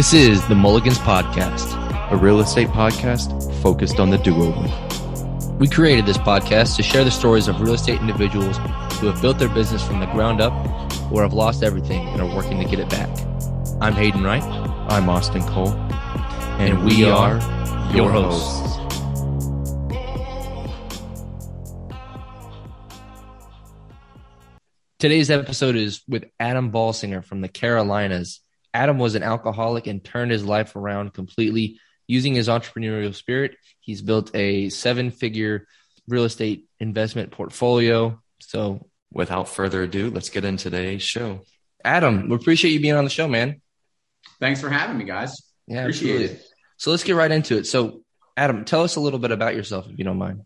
This is the Mulligans Podcast, a real estate podcast focused on the do over. We created this podcast to share the stories of real estate individuals who have built their business from the ground up or have lost everything and are working to get it back. I'm Hayden Wright. I'm Austin Cole. And, and we, we, are, your hosts. hosts. Today's episode is with Adam Balsinger from the Carolinas. Adam was an alcoholic and turned his life around completely using his entrepreneurial spirit. He's built a seven figure real estate investment portfolio. So, without further ado, let's get into today's show. Adam, we appreciate you being on the show, man. Thanks for having me, guys. Yeah, appreciate absolutely. it. So, let's get right into it. So, Adam, tell us a little bit about yourself, if you don't mind.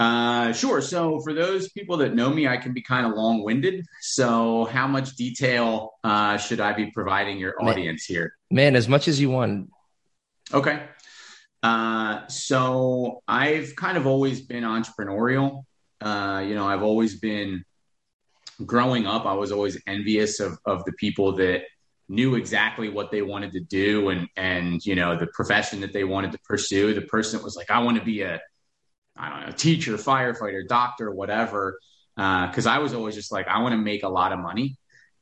Uh, sure. So for those people that know me, I can be kind of long winded. So how much detail uh, should I be providing your audience man, here? Man, as much as you want. Okay. Uh, so I've kind of always been entrepreneurial. Uh, you know, I've always been growing up. I was always envious of of the people that knew exactly what they wanted to do and and you know the profession that they wanted to pursue. The person that was like, I want to be a I don't know, teacher, firefighter, doctor, whatever. Because uh, I was always just like, I want to make a lot of money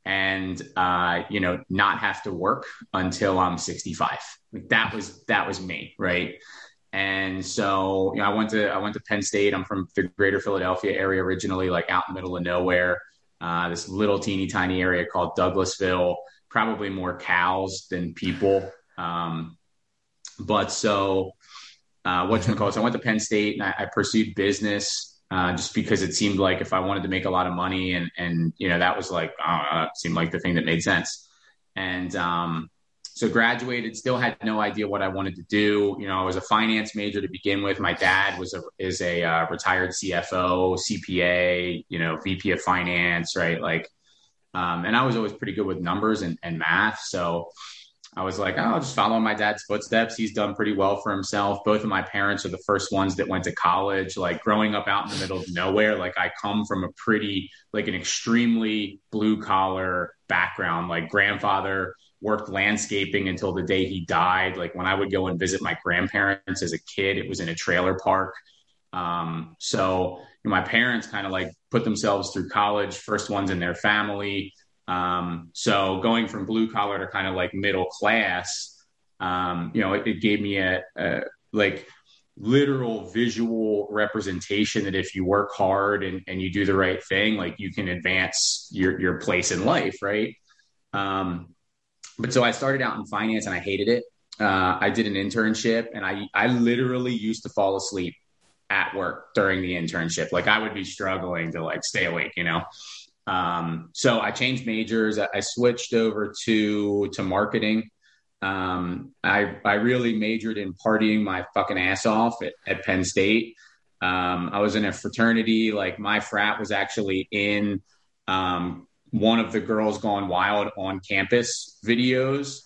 and uh, you know not have to work until I'm 65. Like that was that was me, right? And so you know, I went to I went to Penn State. I'm from the Greater Philadelphia area originally, like out in the middle of nowhere. Uh, this little teeny tiny area called Douglasville. Probably more cows than people. Um, but so uh, what you it. So I went to Penn State and I, I pursued business uh, just because it seemed like if I wanted to make a lot of money and and you know that was like uh, seemed like the thing that made sense. And um, so graduated, still had no idea what I wanted to do. You know, I was a finance major to begin with. My dad was a is a uh, retired CFO, CPA, you know, VP of finance, right? Like, um, and I was always pretty good with numbers and, and math. So I was like, oh, I'll just follow my dad's footsteps. He's done pretty well for himself. Both of my parents are the first ones that went to college. Like growing up out in the middle of nowhere, like I come from a pretty, like an extremely blue collar background. Like grandfather worked landscaping until the day he died. Like when I would go and visit my grandparents as a kid, it was in a trailer park. Um, so you know, my parents kind of like put themselves through college, first ones in their family. Um, so going from blue collar to kind of like middle class, um, you know, it, it gave me a, a, like literal visual representation that if you work hard and, and you do the right thing, like you can advance your, your place in life. Right. Um, but so I started out in finance and I hated it. Uh, I did an internship and I, I literally used to fall asleep at work during the internship. Like I would be struggling to like stay awake, you know? Um, so I changed majors. I switched over to to marketing. Um, I I really majored in partying my fucking ass off at, at Penn State. Um, I was in a fraternity. Like my frat was actually in um, one of the Girls Gone Wild on campus videos.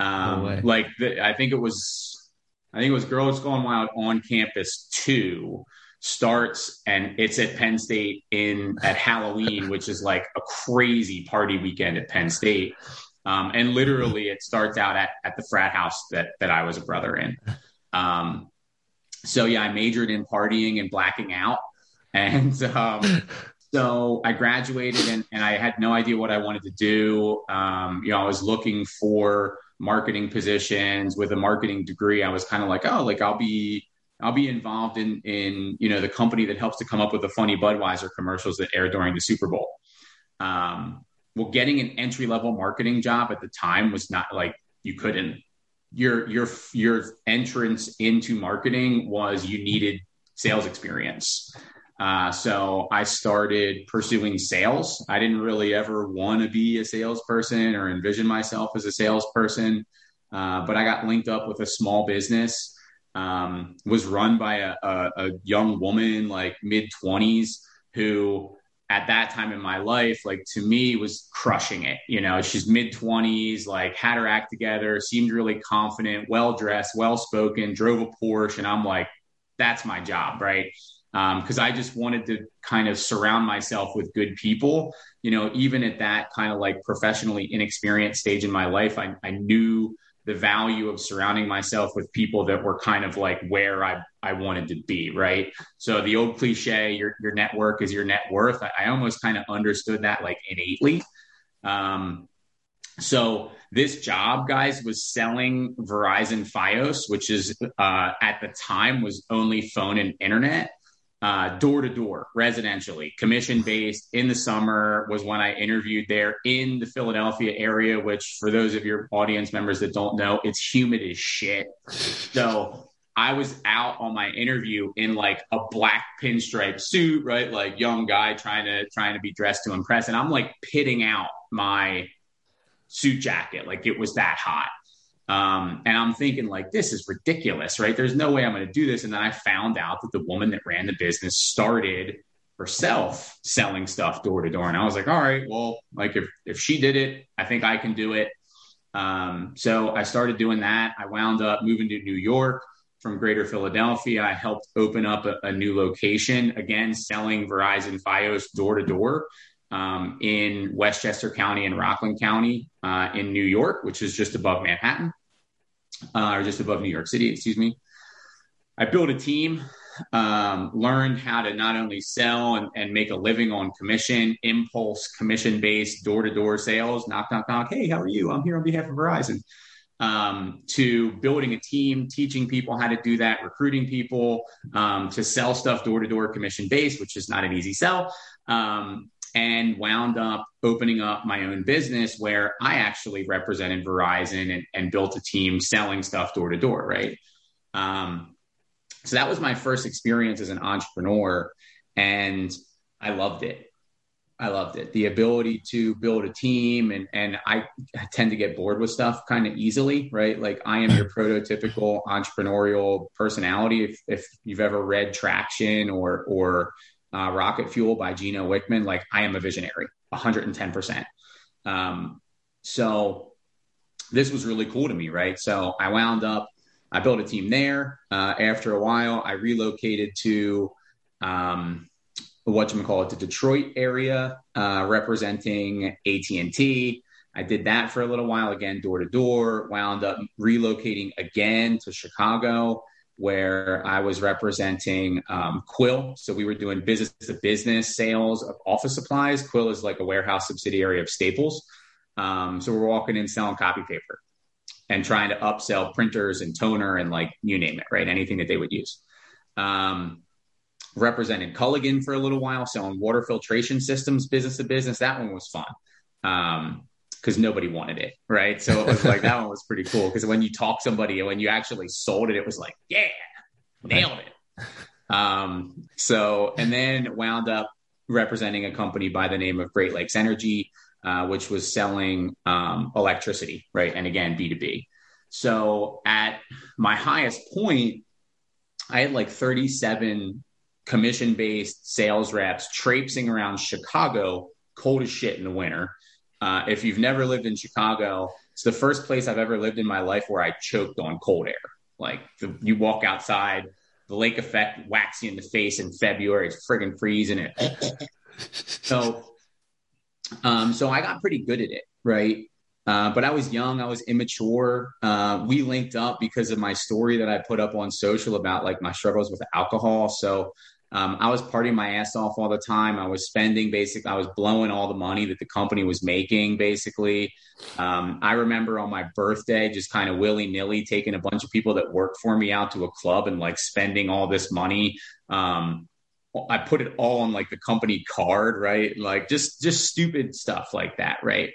Um, no like the, I think it was, I think it was Girls Gone Wild on campus two starts and it's at Penn State in at Halloween, which is like a crazy party weekend at Penn State. Um, and literally it starts out at, at the frat house that, that I was a brother in. Um, so yeah, I majored in partying and blacking out. And, um, so I graduated and, and I had no idea what I wanted to do. Um, you know, I was looking for marketing positions with a marketing degree. I was kind of like, oh, like I'll be, I'll be involved in in you know the company that helps to come up with the funny Budweiser commercials that air during the Super Bowl. Um, well, getting an entry level marketing job at the time was not like you couldn't. Your your your entrance into marketing was you needed sales experience. Uh, so I started pursuing sales. I didn't really ever want to be a salesperson or envision myself as a salesperson, uh, but I got linked up with a small business um, was run by a, a, a young woman, like mid 20s, who at that time in my life, like to me, was crushing it. You know, she's mid 20s, like had her act together, seemed really confident, well dressed, well spoken, drove a Porsche. And I'm like, that's my job, right? because um, I just wanted to kind of surround myself with good people. You know, even at that kind of like professionally inexperienced stage in my life, I, I knew the value of surrounding myself with people that were kind of like where I, I wanted to be, right? So the old cliche, your, your network is your net worth. I, I almost kind of understood that like innately. Um, so this job, guys, was selling Verizon FiOS, which is uh, at the time was only phone and internet Uh, door to door, residentially, commission based in the summer was when I interviewed there in the Philadelphia area, which for those of your audience members that don't know, it's humid as shit. So I was out on my interview in like a black pinstripe suit, right? Like young guy trying to trying to be dressed to impress. And I'm like pitting out my suit jacket. Like it was that hot. Um, and I'm thinking, like, this is ridiculous, right? There's no way I'm going to do this. And then I found out that the woman that ran the business started herself selling stuff door to door. And I was like, all right, well, like if, if she did it, I think I can do it. Um, so I started doing that. I wound up moving to New York from greater Philadelphia. I helped open up a, a new location, again, selling Verizon Fios door to door um, in Westchester County and Rockland County uh, in New York, which is just above Manhattan uh, or just above New York City, excuse me. I built a team, um, learned how to not only sell and, and, make a living on commission, impulse, commission based, door to door sales, knock, knock, knock. Hey, how are you? I'm here on behalf of Verizon. Um, to building a team, teaching people how to do that, recruiting people um, to sell stuff door to door, commission based, which is not an easy sell. Um, and wound up opening up my own business where I actually represented Verizon and, and built a team selling stuff door to door, right? Um, so that was my first experience as an entrepreneur, and I loved it. I loved it. The ability to build a team, and and I tend to get bored with stuff kind of easily, right? Like I am your prototypical entrepreneurial personality. If if you've ever read Traction or or uh, Rocket Fuel by Gino Wickman, like I am a visionary, 110%. Um, so this was really cool to me, right? So I wound up, I built a team there. Uh, after a while, I relocated to um, what you call it, the Detroit area, uh, representing AT and T. I did that for a little while, again, door to door. Wound up relocating again to Chicago where I was representing um, Quill. So we were doing business to business sales of office supplies. Quill is like a warehouse subsidiary of Staples. Um, so we're walking in selling copy paper and trying to upsell printers and toner and like you name it, right? Anything that they would use. Um, represented Culligan for a little while, selling water filtration systems business to business. That one was fun. Um, because nobody wanted it, right? So it was like that one was pretty cool because when you talk somebody and when you actually sold it, it was like, yeah, nailed it. Um, so and then wound up representing a company by the name of Great Lakes Energy, uh, which was selling um, electricity, right? And again, B two B. So at my highest point, I had like 37 commission based sales reps traipsing around Chicago, cold as shit in the winter uh, if you've never lived in Chicago, it's the first place I've ever lived in my life where I choked on cold air. Like the, you walk outside, the lake effect whacks you in the face in February. It's friggin' freezing it. so, um, so I got pretty good at it, right? Uh, but I was young, I was immature. Uh, we linked up because of my story that I put up on social about like my struggles with alcohol. So um, I was partying my ass off all the time. I was spending basically, I was blowing all the money that the company was making basically. Um, I remember on my birthday, just kind of willy nilly taking a bunch of people that worked for me out to a club and like spending all this money. Um, I put it all on like the company card, right? Like just, just stupid stuff like that, right?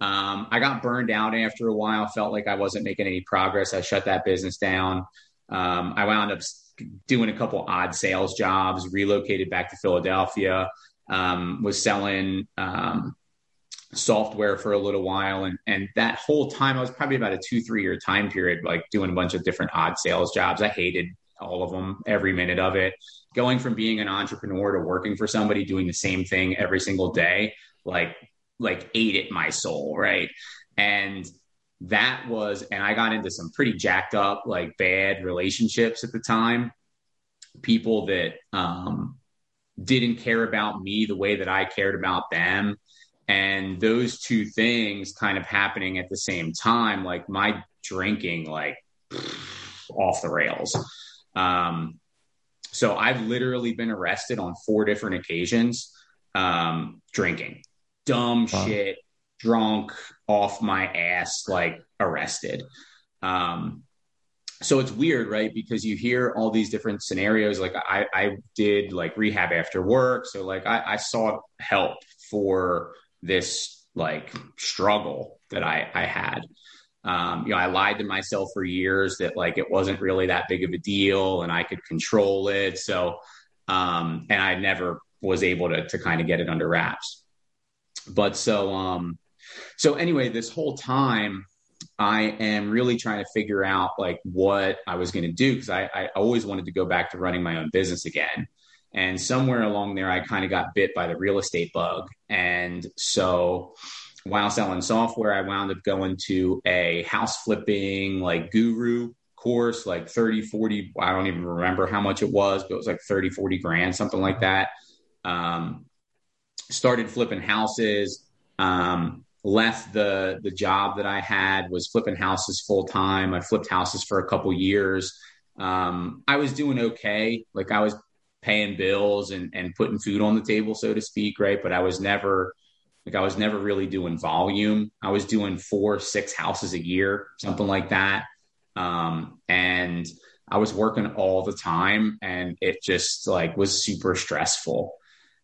Um, I got burned out after a while, felt like I wasn't making any progress. I shut that business down. Um, I wound up doing a couple odd sales jobs, relocated back to Philadelphia, um, was selling um, software for a little while. And, and that whole time, I was probably about a two, three year time period, like doing a bunch of different odd sales jobs. I hated all of them, every minute of it. Going from being an entrepreneur to working for somebody doing the same thing every single day, like, like ate at my soul. Right. And that was, and I got into some pretty jacked up, like bad relationships at the time. people that um, didn't care about me the way that I cared about them. And those two things kind of happening at the same time, like my drinking, like off the rails. Um, so I've literally been arrested on four different occasions um, drinking, dumb wow. shit, drunk, off my ass, like arrested. Um, so it's weird, right? Because you hear all these different scenarios. Like I, I did like rehab after work. So like I, I sought help for this like struggle that I, I had. Um, you know, I lied to myself for years that like it wasn't really that big of a deal and I could control it. So, um, and I never was able to, to kind of get it under wraps. But so, um, so anyway, this whole time, I am really trying to figure out like what I was going to do because I, I always wanted to go back to running my own business again. And somewhere along there, I kind of got bit by the real estate bug. And so while selling software, I wound up going to a house flipping like guru course, like 30, 40, I don't even remember how much it was, but it was like 30, 40 grand, something like that. Um, started flipping houses. Um, left the the job that I had was flipping houses full time. I flipped houses for a couple years. Um, I was doing okay. Like I was paying bills and and putting food on the table, so to speak, right? But I was never like I was never really doing volume. I was doing four, six houses a year, something like that. Um, and I was working all the time and it just like was super stressful.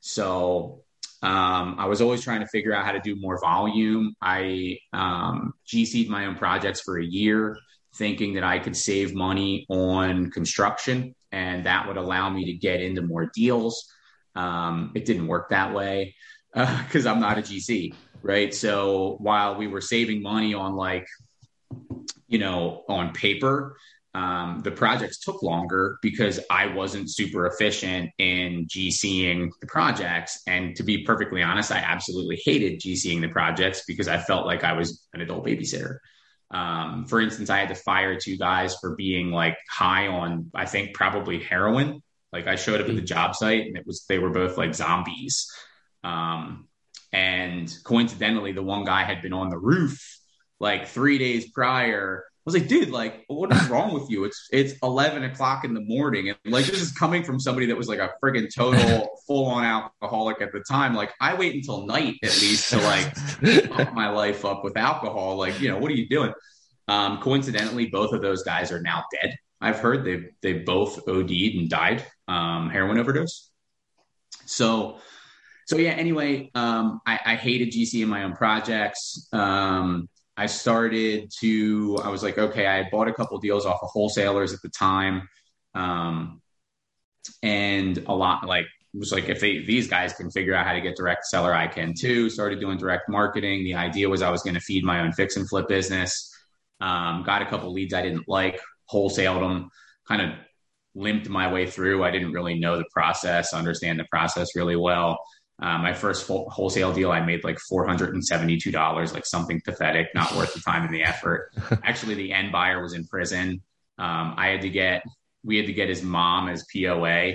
So um, I was always trying to figure out how to do more volume. I um, GC'd my own projects for a year, thinking that I could save money on construction and that would allow me to get into more deals. Um, it didn't work that way because uh, I'm not a GC, right? So while we were saving money on like, you know, on paper, um, the projects took longer because I wasn't super efficient in GCing the projects. And to be perfectly honest, I absolutely hated GCing the projects because I felt like I was an adult babysitter. Um, for instance, I had to fire two guys for being like high on, I think, probably heroin. Like I showed up at the job site and it was, they were both like zombies. Um, and coincidentally, the one guy had been on the roof like three days prior was like, dude, like, what is wrong with you? It's it's eleven o'clock in the morning, and like this is coming from somebody that was like a friggin' total full on alcoholic at the time. Like, I wait until night at least to like pump my life up with alcohol. Like, you know, what are you doing? Um, coincidentally, both of those guys are now dead. I've heard they they both OD'd and died, um, heroin overdose. So, so yeah. Anyway, um, I, I hated GCing my own projects. Um, I started to, I was like, okay, I had bought a couple deals off of wholesalers at the time. Um, and a lot like, it was like, if they, these guys can figure out how to get direct seller, I can too. Started doing direct marketing. The idea was I was going to feed my own fix and flip business. Um, got a couple leads I didn't like, wholesaled them, kind of limped my way through. I didn't really know the process, understand the process really well. Uh, my first wholesale deal, I made like $472, like something pathetic, not worth the time and the effort. Actually, the end buyer was in prison. Um, I had to get, we had to get his mom as POA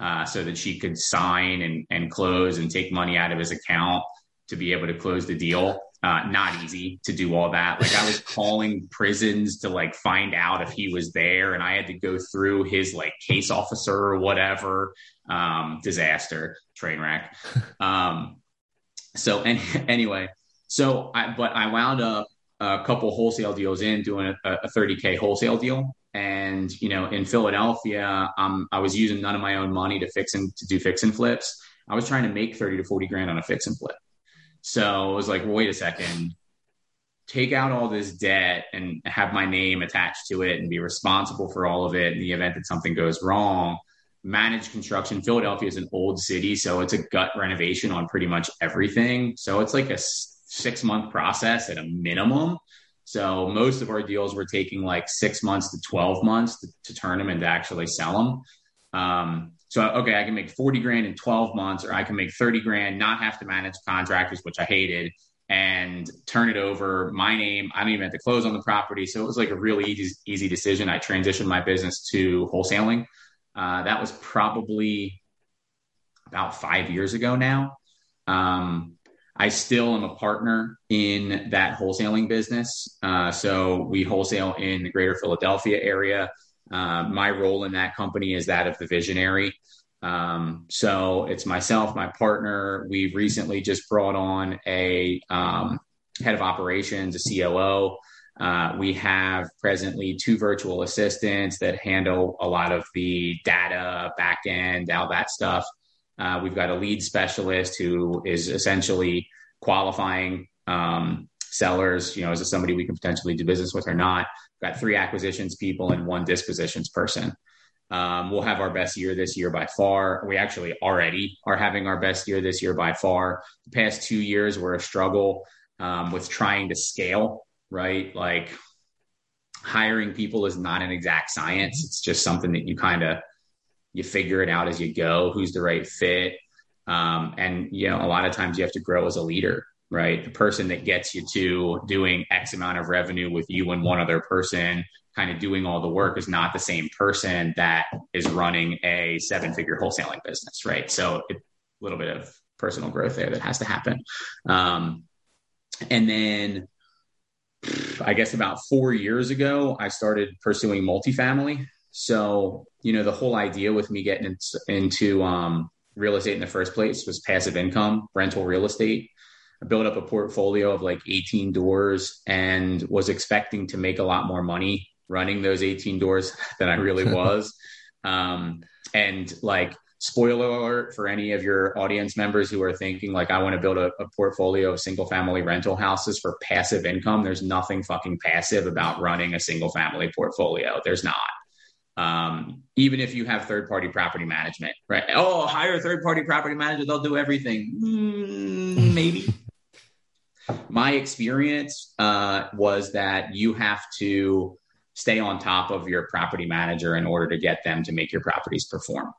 uh, so that she could sign and, and close and take money out of his account to be able to close the deal. Uh, not easy to do all that. Like I was calling prisons to like find out if he was there, and I had to go through his like case officer or whatever. Um, disaster, train wreck. Um, so any, anyway, so I but I wound up a couple wholesale deals in doing a, a 30k wholesale deal, and you know in Philadelphia, um, I was using none of my own money to fix and to do fix and flips. I was trying to make 30 to 40 grand on a fix and flip. So it was like, wait a second, take out all this debt and have my name attached to it and be responsible for all of it in the event that something goes wrong. Manage construction. Philadelphia is an old city, so it's a gut renovation on pretty much everything. So it's like a six month process at a minimum. So most of our deals were taking like six months to 12 months to, to turn them and to actually sell them. Um, so, okay, I can make 40 grand in 12 months, or I can make 30 grand, not have to manage contractors, which I hated, and turn it over my name. I don't even have to close on the property. So it was like a really easy, easy decision. I transitioned my business to wholesaling. Uh, that was probably about five years ago now. Um, I still am a partner in that wholesaling business. Uh, so we wholesale in the greater Philadelphia area. Uh, my role in that company is that of the visionary. Um, so it's myself, my partner. We've recently just brought on a um, head of operations, a COO. Uh, we have presently two virtual assistants that handle a lot of the data, backend, all that stuff. Uh, we've got a lead specialist who is essentially qualifying um, sellers. You know, is this somebody we can potentially do business with or not? Got three acquisitions people and one dispositions person. Um, we'll have our best year this year by far. We actually already are having our best year this year by far. The past two years were a struggle um, with trying to scale, right? Like hiring people is not an exact science. It's just something that you kind of you figure it out as you go. Who's the right fit? Um, and you know, a lot of times you have to grow as a leader, right? The person that gets you to doing X amount of revenue with you and one other person kind of doing all the work is not the same person that is running a seven figure wholesaling business, right? So a little bit of personal growth there that has to happen. Um, and then I guess about four years ago, I started pursuing multifamily. So, you know, the whole idea with me getting into, into um, real estate in the first place was passive income, rental real estate. I built up a portfolio of like 18 doors and was expecting to make a lot more money running those 18 doors than I really was. um, and like, spoiler alert for any of your audience members who are thinking like i want to build a, a, portfolio of single family rental houses for passive income there's nothing fucking passive about running a single family portfolio. There's not. Um, even if you have third party property management right? Oh hire a third party property manager. They'll do everything. Mm, maybe my experience uh, was that you have to stay on top of your property manager in order to get them to make your properties perform.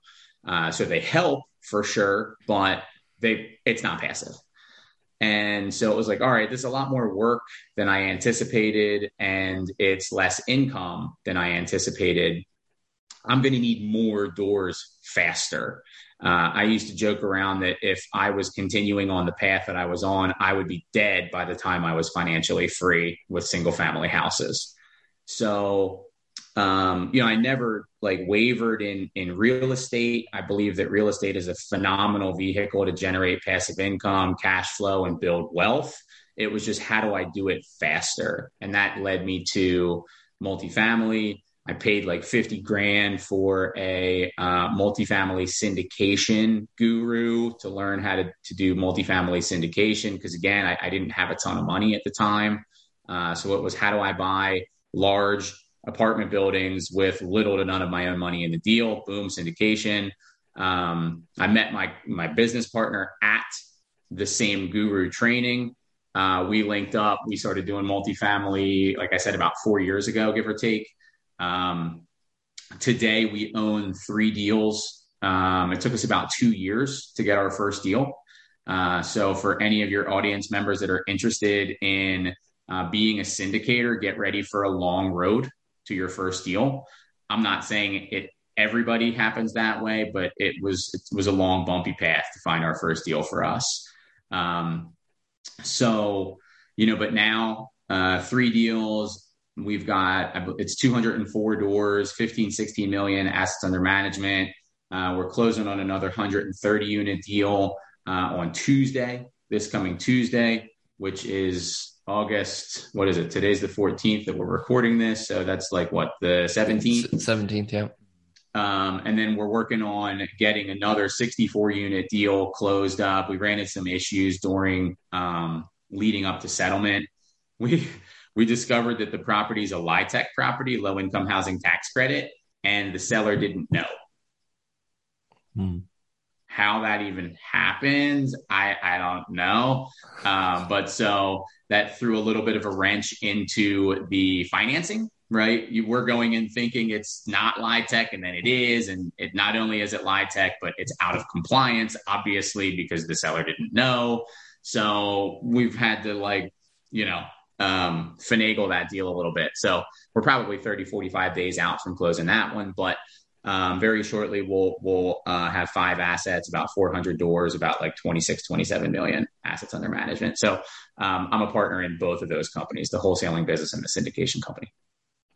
Uh, so they help for sure, but they it's not passive. And so it was like, all right, this is a lot more work than I anticipated, and it's less income than I anticipated. I'm going to need more doors faster. Uh, I used to joke around that if I was continuing on the path that I was on, I would be dead by the time I was financially free with single family houses. So, um, you know, I never like wavered in in real estate. I believe that real estate is a phenomenal vehicle to generate passive income, cash flow, and build wealth. It was just how do I do it faster, and that led me to multifamily. I paid like 50 grand for a uh, multifamily syndication guru to learn how to, to do multifamily syndication. Because again, I, I, didn't have a ton of money at the time. Uh, so it was how do I buy large apartment buildings with little to none of my own money in the deal. Boom, syndication. Um, I met my my business partner at the same guru training. Uh, we linked up. We started doing multifamily, like I said, about four years ago, give or take. Um, today, we own three deals. Um, it took us about two years to get our first deal. Uh, so, for any of your audience members that are interested in uh, being a syndicator, get ready for a long road to your first deal. I'm not saying it everybody happens that way, but it was it was a long bumpy path to find our first deal for us. Um, so you know, but now uh, three deals. We've got it's 204 doors, 15, 16 million assets under management. Uh, we're closing on another 130 unit deal uh, on Tuesday, this coming Tuesday, which is August, what is it? Today's the 14th that we're recording this. So that's like what, the 17th? 17th, yeah. Um, and then we're working on getting another 64 unit deal closed up. We ran into some issues during um, leading up to settlement. We we discovered that the property is a LIHTC property, low income housing tax credit, and the seller didn't know. Hmm. How that even happens, I, I don't know. Um, but so that threw a little bit of a wrench into the financing, right? You were going in thinking it's not LIHTC, and then it is. And it not only is it LIHTC, but it's out of compliance, obviously, because the seller didn't know. So we've had to, like, you know, um, finagle that deal a little bit. So we're probably 30, 45 days out from closing that one. But Um, very shortly, we'll we'll uh, have five assets, about 400 doors, about like 26, 27 million assets under management. So um, I'm a partner in both of those companies, the wholesaling business and the syndication company.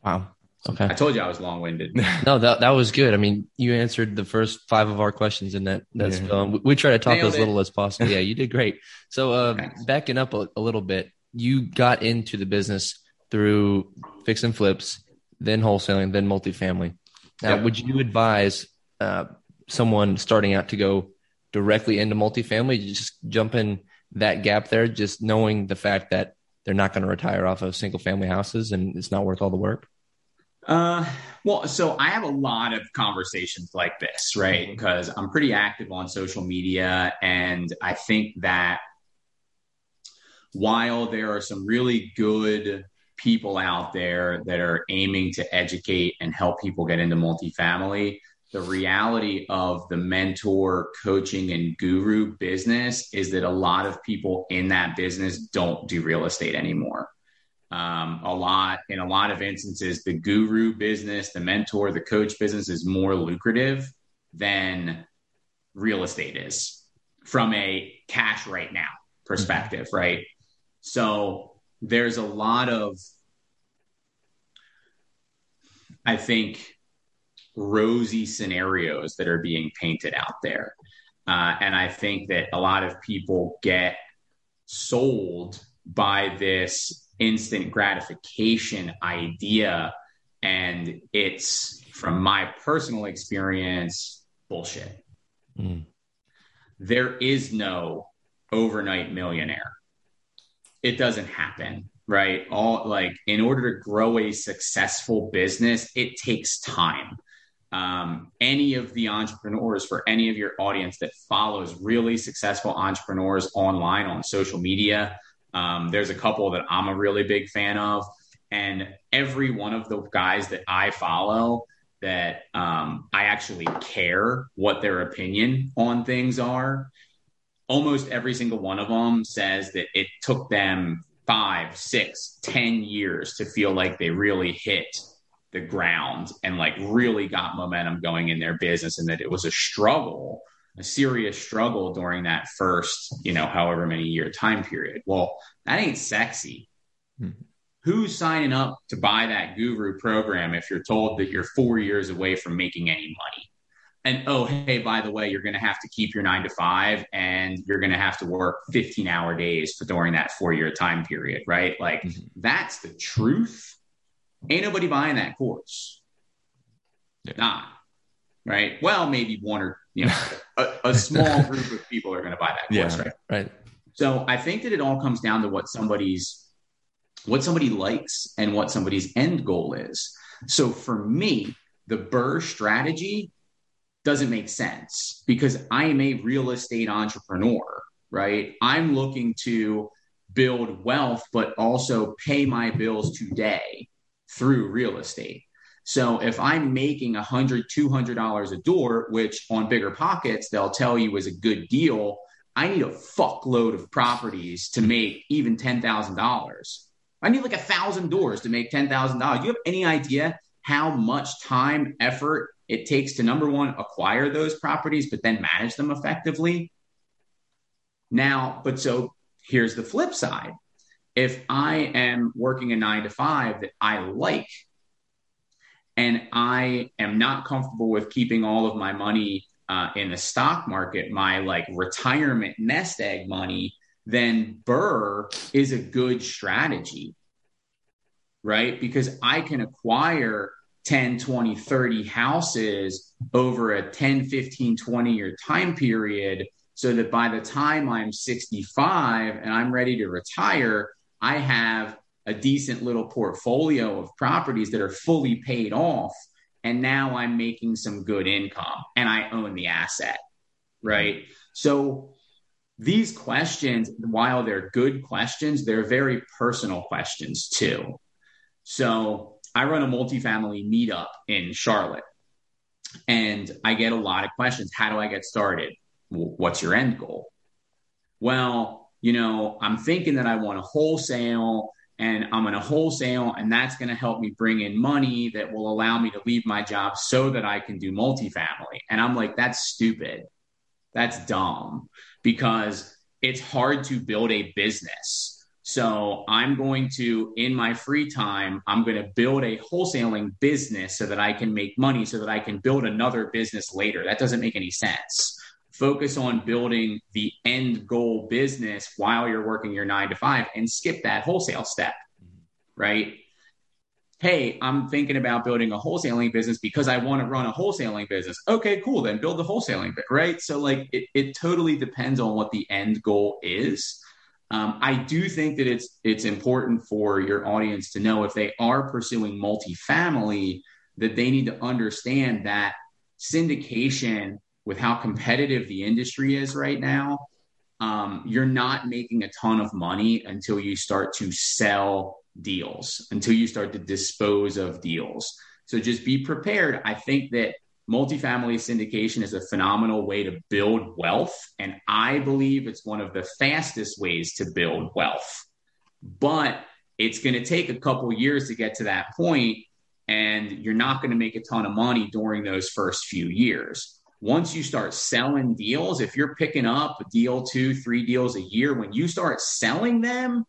Wow. Okay. I told you I was long winded. no, that that was good. I mean, you answered the first five of our questions in that. That's yeah. um, we, we, try to talk Nailed as little it. as possible. Yeah, you did great. So, uh, backing up a, a, little bit, you got into the business through fix and flips, then wholesaling, then multifamily. Now, would you advise uh, someone starting out to go directly into multifamily, just jump in that gap there, just knowing the fact that they're not going to retire off of single family houses and it's not worth all the work? Uh, well, so I have a lot of conversations like this, right? Because mm-hmm. I'm pretty active on social media. And I think that while there are some really good people out there that are aiming to educate and help people get into multifamily, the reality of the mentor coaching and guru business is that a lot of people in that business don't do real estate anymore. Um, a lot in a lot of instances the guru business the mentor the coach business is more lucrative than real estate is from a cash right now perspective right so there's a lot of i think rosy scenarios that are being painted out there uh, and i think that a lot of people get sold by this instant gratification idea. And it's from my personal experience, bullshit. Mm. There is no overnight millionaire. It doesn't happen, right? All like in order to grow a successful business, it takes time. Um, any of the entrepreneurs for any of your audience that follows really successful entrepreneurs online on social media, um, there's a couple that I'm a really big fan of, and every one of the guys that I follow that um, I actually care what their opinion on things are. Almost every single one of them says that it took them five, six, ten years to feel like they really hit the ground and like really got momentum going in their business and that it was a struggle a serious struggle during that first, you know, however many year time period. Well, that ain't sexy. Mm-hmm. Who's signing up to buy that guru program if you're told that you're four years away from making any money? And oh, hey, by the way, you're going to have to keep your nine to five and you're going to have to work 15 hour days for during that four year time period, right? Like mm-hmm. that's the truth. Ain't nobody buying that course. Yeah. Not right. Well, maybe one or you know, a, a small group of people are going to buy that course, yeah, right? Right. So I think that it all comes down to what somebody's what somebody likes and what somebody's end goal is. So for me, the BRRRR strategy doesn't make sense because I am a real estate entrepreneur, right? I'm looking to build wealth, but also pay my bills today through real estate. So if I'm making a hundred, two hundred dollars a door, which on BiggerPockets they'll tell you is a good deal, I need a fuckload of properties to make even ten thousand dollars. I need like a thousand doors to make ten thousand dollars. Do you have any idea how much time, effort it takes to number one acquire those properties, but then manage them effectively? Now, but so here's the flip side. If I am working a nine to five that I like and I am not comfortable with keeping all of my money uh, in the stock market, my like retirement nest egg money, then BRRRR is a good strategy, right? Because I can acquire 10, 20, 30 houses over a 10, 15, 20 year time period so that by the time I'm 65 and I'm ready to retire, I have a decent little portfolio of properties that are fully paid off. And now I'm making some good income and I own the asset. Right. So these questions, while they're good questions, they're very personal questions too. So I run a multifamily meetup in Charlotte and I get a lot of questions. How do I get started? What's your end goal? Well, you know, I'm thinking that I want to wholesale and I'm going to wholesale, and that's going to help me bring in money that will allow me to leave my job so that I can do multifamily. And I'm like, that's stupid. That's dumb because it's hard to build a business. So I'm going to, in my free time, I'm going to build a wholesaling business so that I can make money, so that I can build another business later. That doesn't make any sense. Focus on building the end goal business while you're working your nine to five and skip that wholesale step, right? Hey, I'm thinking about building a wholesaling business because I want to run a wholesaling business. Okay, cool. Then build the wholesaling right? So, like, it, it totally depends on what the end goal is um, I do think that it's it's important for your audience to know if they are pursuing multifamily that they need to understand that syndication with how competitive the industry is right now, um, you're not making a ton of money until you start to sell deals, until you start to dispose of deals. So just be prepared. I think that multifamily syndication is a phenomenal way to build wealth. And I believe it's one of the fastest ways to build wealth. But it's going to take a couple years to get to that point, and you're not going to make a ton of money during those first few years. Once you start selling deals, if you're picking up a deal, two, three deals a year, when you start selling them,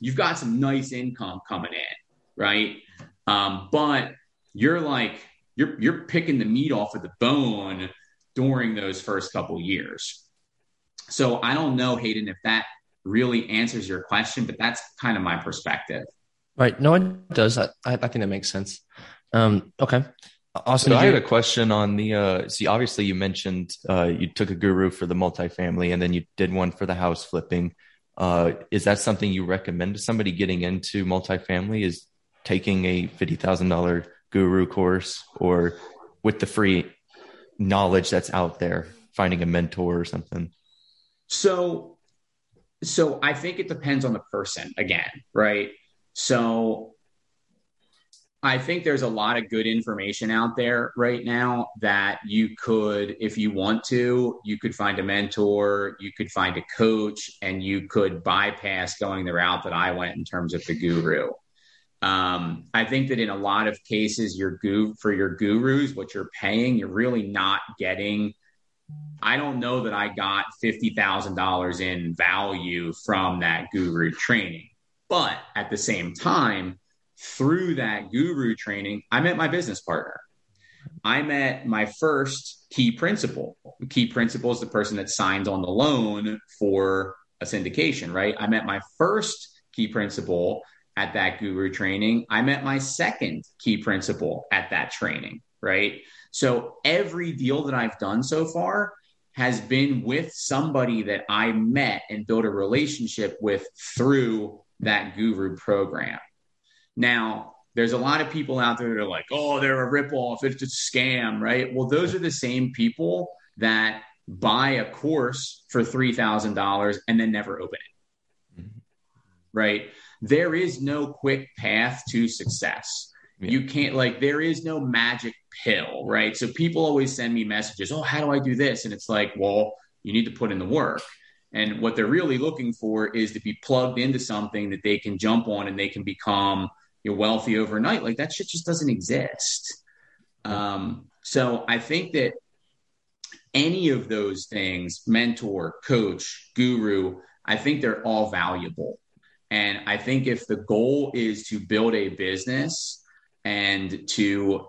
you've got some nice income coming in, right? Um, but you're like you're you're picking the meat off of the bone during those first couple years. So I don't know, Hayden, if that really answers your question, but that's kind of my perspective. Right. No, it does. I, I think that makes sense. Um, okay. Austin, so I had a question on the. Uh, see, obviously, you mentioned uh, you took a guru for the multifamily, and then you did one for the house flipping. Uh, is that something you recommend to somebody getting into multifamily? Is taking a fifty thousand dollar guru course or with the free knowledge that's out there, finding a mentor or something? So, so I think it depends on the person again, right? So, I think there's a lot of good information out there right now that you could, if you want to, you could find a mentor, you could find a coach, and you could bypass going the route that I went in terms of the guru. Um, I think that in a lot of cases, your gu- for your gurus, what you're paying, you're really not getting. I don't know that I got fifty thousand dollars in value from that guru training, but at the same time, through that guru training, I met my business partner. I met my first key principal. Key principal is the person that signs on the loan for a syndication, right? I met my first key principal at that guru training. I met my second key principal at that training, right? So every deal that I've done so far has been with somebody that I met and built a relationship with through that guru program. Now, there's a lot of people out there that are like, oh, they're a ripoff, it's a scam, right? Well, those are the same people that buy a course for $3,000 and then never open it, mm-hmm. right? There is no quick path to success. Yeah. You can't like there is no magic pill, right? So people always send me messages, "Oh, how do I do this?" And it's like, "Well, you need to put in the work." And what they're really looking for is to be plugged into something that they can jump on and they can become you know, wealthy overnight. Like that shit just doesn't exist. Um, so I think that any of those things, mentor, coach, guru, I think they're all valuable. And I think if the goal is to build a business and to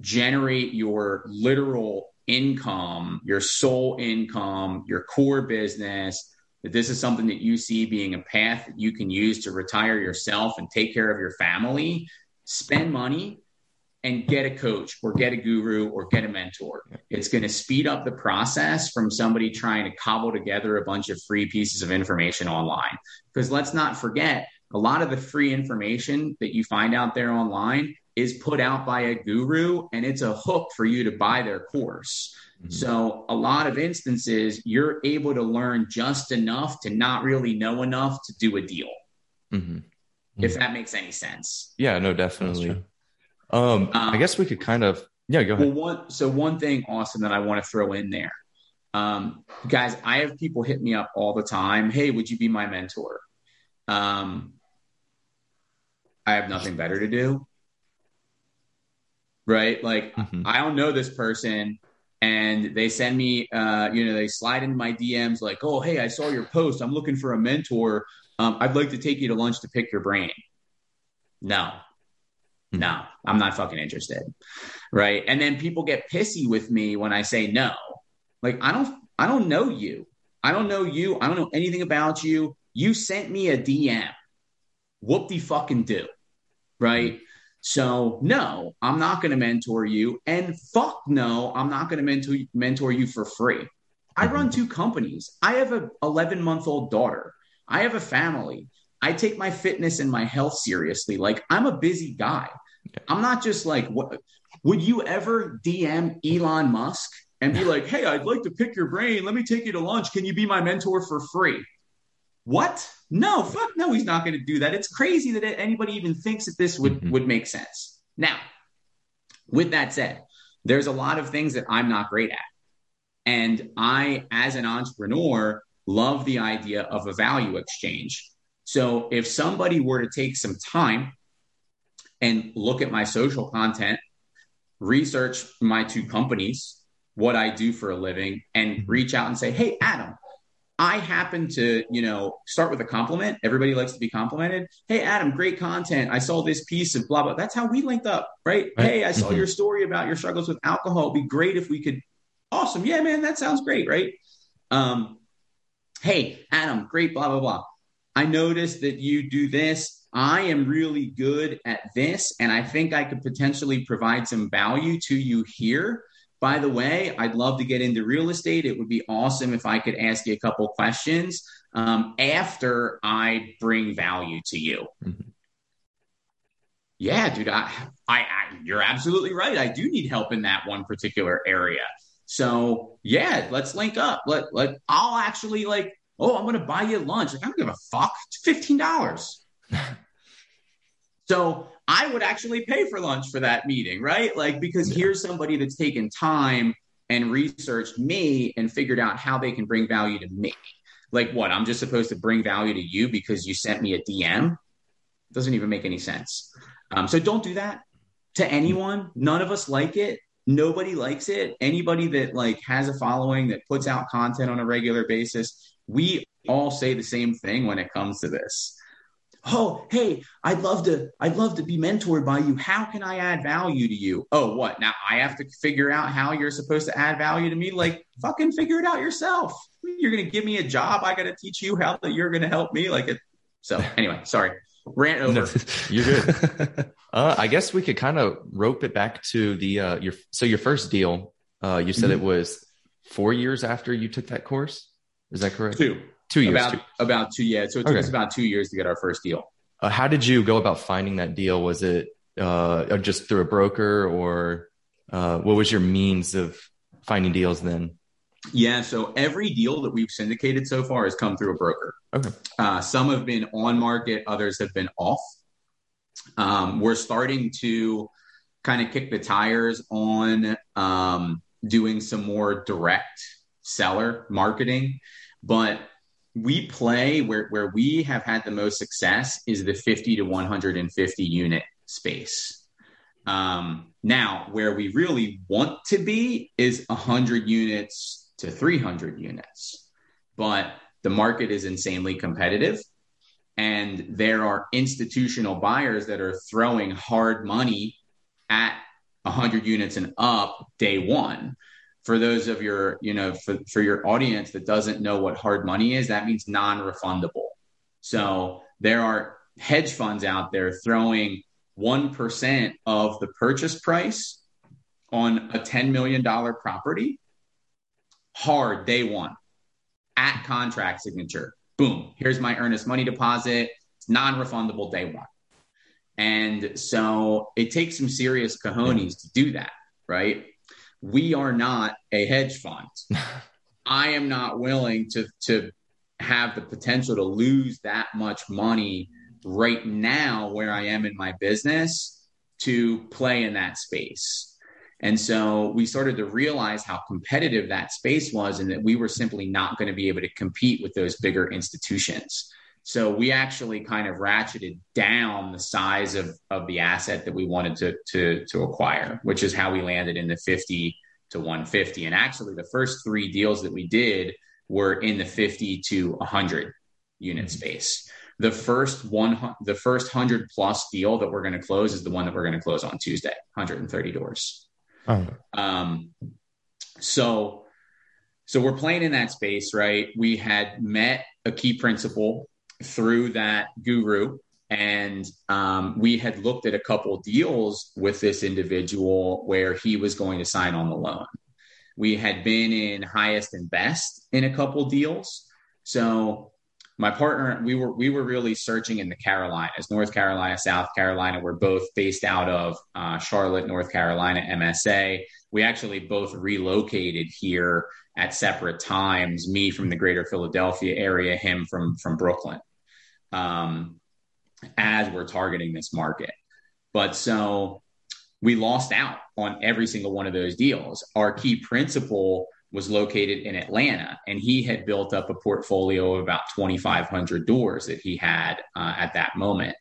generate your literal income, your sole income, your core business, that this is something that you see being a path that you can use to retire yourself and take care of your family, spend money and get a coach or get a guru or get a mentor. It's going to speed up the process from somebody trying to cobble together a bunch of free pieces of information online. Because let's not forget, a lot of the free information that you find out there online is put out by a guru and it's a hook for you to buy their course. Mm-hmm. So, a lot of instances, you're able to learn just enough to not really know enough to do a deal. Mm-hmm. If that makes any sense. Yeah, no, definitely. Um, um, I guess we could kind of yeah go ahead. Well, one so one thing, Austin, that I want to throw in there, um, guys. I have people hit me up all the time. Hey, would you be my mentor? Um, I have nothing better to do. Right? Like mm-hmm. I don't know this person and they send me uh, you know, they slide into my DMs like, "Oh, hey, I saw your post. I'm looking for a mentor. Um, I'd like to take you to lunch to pick your brain." No. No, I'm not fucking interested. Right? And then people get pissy with me when I say no. Like I don't I don't know you. I don't know you. I don't know anything about you. You sent me a DM. Whoop the fucking do. Right. So, no, I'm not going to mentor you. And fuck no, I'm not going to mentor, mentor you for free. I run two companies. I have an 11 month old daughter. I have a family. I take my fitness and my health seriously. Like, I'm a busy guy. I'm not just like, what would you ever DM Elon Musk and be like, hey, I'd like to pick your brain. Let me take you to lunch. Can you be my mentor for free? What? No, fuck no, he's not going to do that. It's crazy that anybody even thinks that this would, mm-hmm. would make sense. Now, with that said, there's a lot of things that I'm not great at. And I, as an entrepreneur, love the idea of a value exchange. So if somebody were to take some time and look at my social content, research my two companies, what I do for a living and mm-hmm. reach out and say, Hey, Adam, I happen to, you know, start with a compliment. Everybody likes to be complimented. Hey, Adam, great content. I saw this piece of blah, blah. That's how we linked up, right? right. Hey, I saw mm-hmm. your story about your struggles with alcohol. It'd be great if we could. Awesome. Yeah, man, that sounds great, right? Um, hey, Adam, great, blah, blah, blah. I noticed that you do this. I am really good at this, and I think I could potentially provide some value to you here. By the way, I'd love to get into real estate. It would be awesome if I could ask you a couple questions um, after I bring value to you. Mm-hmm. Yeah, dude, I, I, I, you're absolutely right. I do need help in that one particular area. So yeah, let's link up. Let let I'll actually like. Oh, I'm gonna buy you lunch. Like I don't give a fuck. It's fifteen dollars. so I would actually pay for lunch for that meeting, right? Like, because yeah. here's somebody that's taken time and researched me and figured out how they can bring value to me. Like, what? I'm just supposed to bring value to you because you sent me a DM? Doesn't even make any sense. Um, so don't do that to anyone. None of us like it. Nobody likes it. Anybody that like has a following that puts out content on a regular basis, we all say the same thing when it comes to this oh hey i'd love to i'd love to be mentored by you. How can i add value to you? Oh what? Now i have to figure out how you're supposed to add value to me? Like fucking figure it out yourself. You're gonna give me a job? I gotta teach you how that you're gonna help me? Like it so anyway sorry. Rant over. No, you're good. Uh, i guess we could kind of rope it back to the uh your so your first deal uh you said mm-hmm. it was four years after you took that course? Is that correct? Two Two years. About, two. about two, yeah. So it took okay. us about two years to get our first deal. Uh, how did you go about finding that deal? Was it uh, just through a broker or uh, what was your means of finding deals then? Yeah, so every deal that we've syndicated so far has come through a broker. Okay. Uh, some have been on market, others have been off. Um, we're starting to kind of kick the tires on um, doing some more direct seller marketing, but we play where, where we have had the most success is the 50 to 150 unit space. Um, now, where we really want to be is 100 units to 300 units, but the market is insanely competitive. And there are institutional buyers that are throwing hard money at 100 units and up day one for those of your, you know, for, for your audience that doesn't know what hard money is, that means non refundable. So there are hedge funds out there throwing 1% of the purchase price on a $10 million property hard day one at contract signature. Boom, here's my earnest money deposit. It's non refundable day one. And so it takes some serious cojones to do that, right? We are not a hedge fund. I am not willing to to have the potential to lose that much money right now where I am in my business to play in that space. And so we started to realize how competitive that space was and that we were simply not going to be able to compete with those bigger institutions. So we actually kind of ratcheted down the size of, of the asset that we wanted to, to, to acquire, which is how we landed in the 50 to 150. And actually, the first three deals that we did were in the 50 to 100 unit mm-hmm. space. The first one, the first hundred plus deal that we're going to close is the one that we're going to close on Tuesday, 130 doors. Oh. Um, so, so we're playing in that space, right? We had met a key principal through that guru. And um, we had looked at a couple deals with this individual where he was going to sign on the loan. We had been in highest and best in a couple deals. So my partner we were we were really searching in the carolinas north carolina south carolina. We're both based out of uh, charlotte north carolina msa we actually both relocated here at separate times me from the greater philadelphia area him from from brooklyn um, as we're targeting this market. But so we lost out on every single one of those deals. Our key principal was located in Atlanta, and he had built up a portfolio of about 2,500 doors that he had uh, at that moment.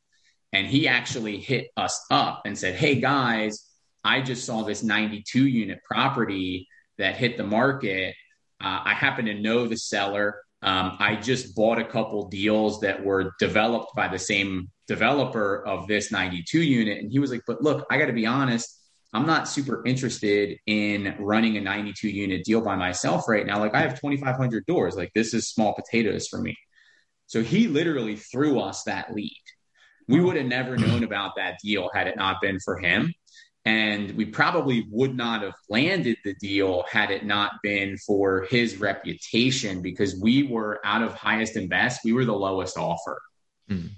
And he actually hit us up and said, Hey guys, I just saw this 92 unit property that hit the market. Uh, I happen to know the seller. Um, I just bought a couple deals that were developed by the same developer of this 92 unit. And he was like, but look, I got to be honest. I'm not super interested in running a 92 unit deal by myself right now. Like I have 2,500 doors. Like this is small potatoes for me. So he literally threw us that lead. We would have never known about that deal had it not been for him. And we probably would not have landed the deal had it not been for his reputation because we were out of highest and best. We were the lowest offer. Mm.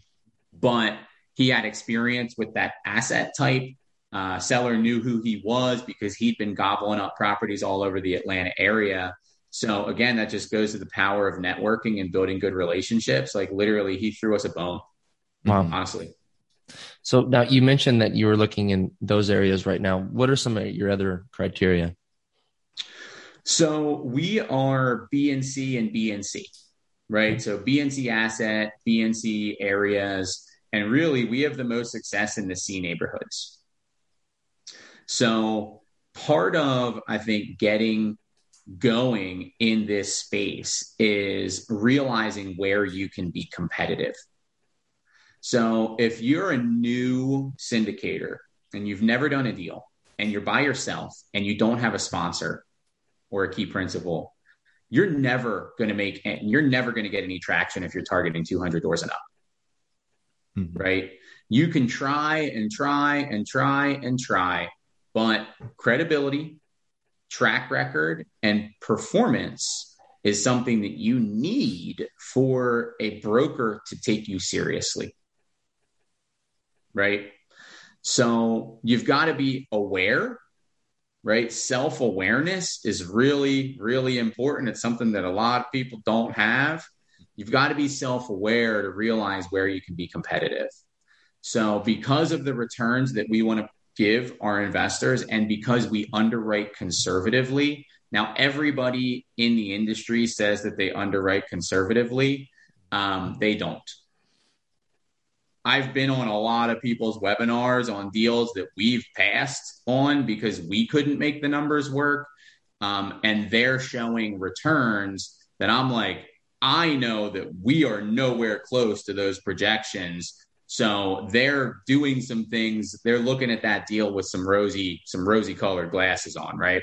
But he had experience with that asset type. Uh, seller knew who he was because he'd been gobbling up properties all over the Atlanta area. So again, that just goes to the power of networking and building good relationships. Like literally, he threw us a bone. Wow. Honestly. So now you mentioned that you were looking in those areas right now. What are some of your other criteria? So we are BNC and BNC, right? So BNC asset, BNC areas, and really we have the most success in the C neighborhoods. So part of, I think, getting going in this space is realizing where you can be competitive. So if you're a new syndicator and you've never done a deal and you're by yourself and you don't have a sponsor or a key principal, you're never going to make and you're never going to get any traction if you're targeting 200 doors and up. Mm-hmm. Right? You can try and try and try and try, but credibility, track record, and performance is something that you need for a broker to take you seriously right? So you've got to be aware, right? Self awareness is really, really important. It's something that a lot of people don't have. You've got to be self aware to realize where you can be competitive. So, because of the returns that we want to give our investors and because we underwrite conservatively, now everybody in the industry says that they underwrite conservatively. Um, they don't I've been on a lot of people's webinars on deals that we've passed on because we couldn't make the numbers work. Um, and they're showing returns that I'm like, I know that we are nowhere close to those projections. So they're doing some things. They're looking at that deal with some rosy, some rosy colored glasses on, right?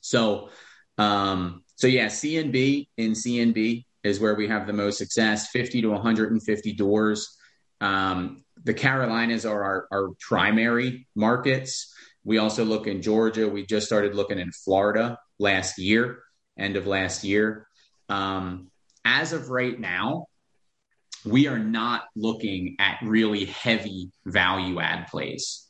So, um, so yeah, CNB in CNB is where we have the most success. 50 to 150 doors. Um, the Carolinas are our, our primary markets. We also look in Georgia. We just started looking in Florida last year, end of last year. Um, as of right now, we are not looking at really heavy value add plays.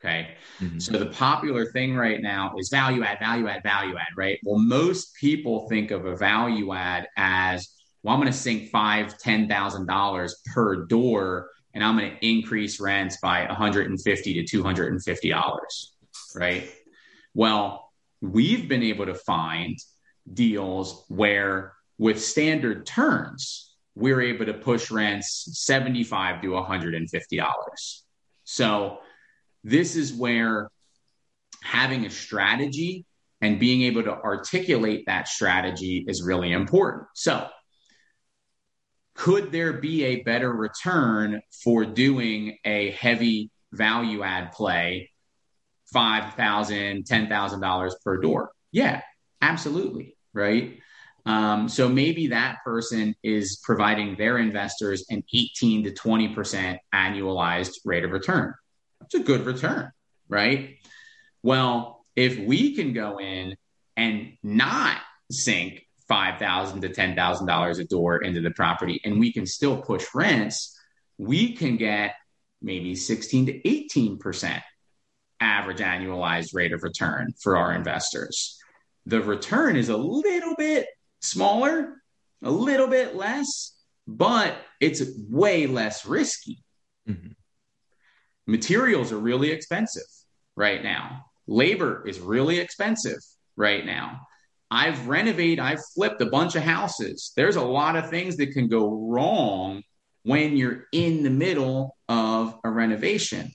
Okay. Mm-hmm. So the popular thing right now is value add, value add, value add, right? Well, most people think of a value add as well, I'm going to sink five, ten thousand dollars per door, and I'm going to increase rents by 150 to 250 dollars, right? Well, we've been able to find deals where, with standard turns, we're able to push rents 75 to 150 dollars so this is where having a strategy and being able to articulate that strategy is really important so could there be a better return for doing a heavy value add play $5000 $10000 per door yeah absolutely right um, so maybe that person is providing their investors an 18 to 20% annualized rate of return. That's a good return, right? Well, if we can go in and not sink 5,000 to $10,000 a door into the property and we can still push rents, we can get maybe 16 to 18% average annualized rate of return for our investors. The return is a little bit smaller, a little bit less, but it's way less risky. Mm-hmm. Materials are really expensive right now. Labor is really expensive right now. I've renovated, I've flipped a bunch of houses. There's a lot of things that can go wrong when you're in the middle of a renovation.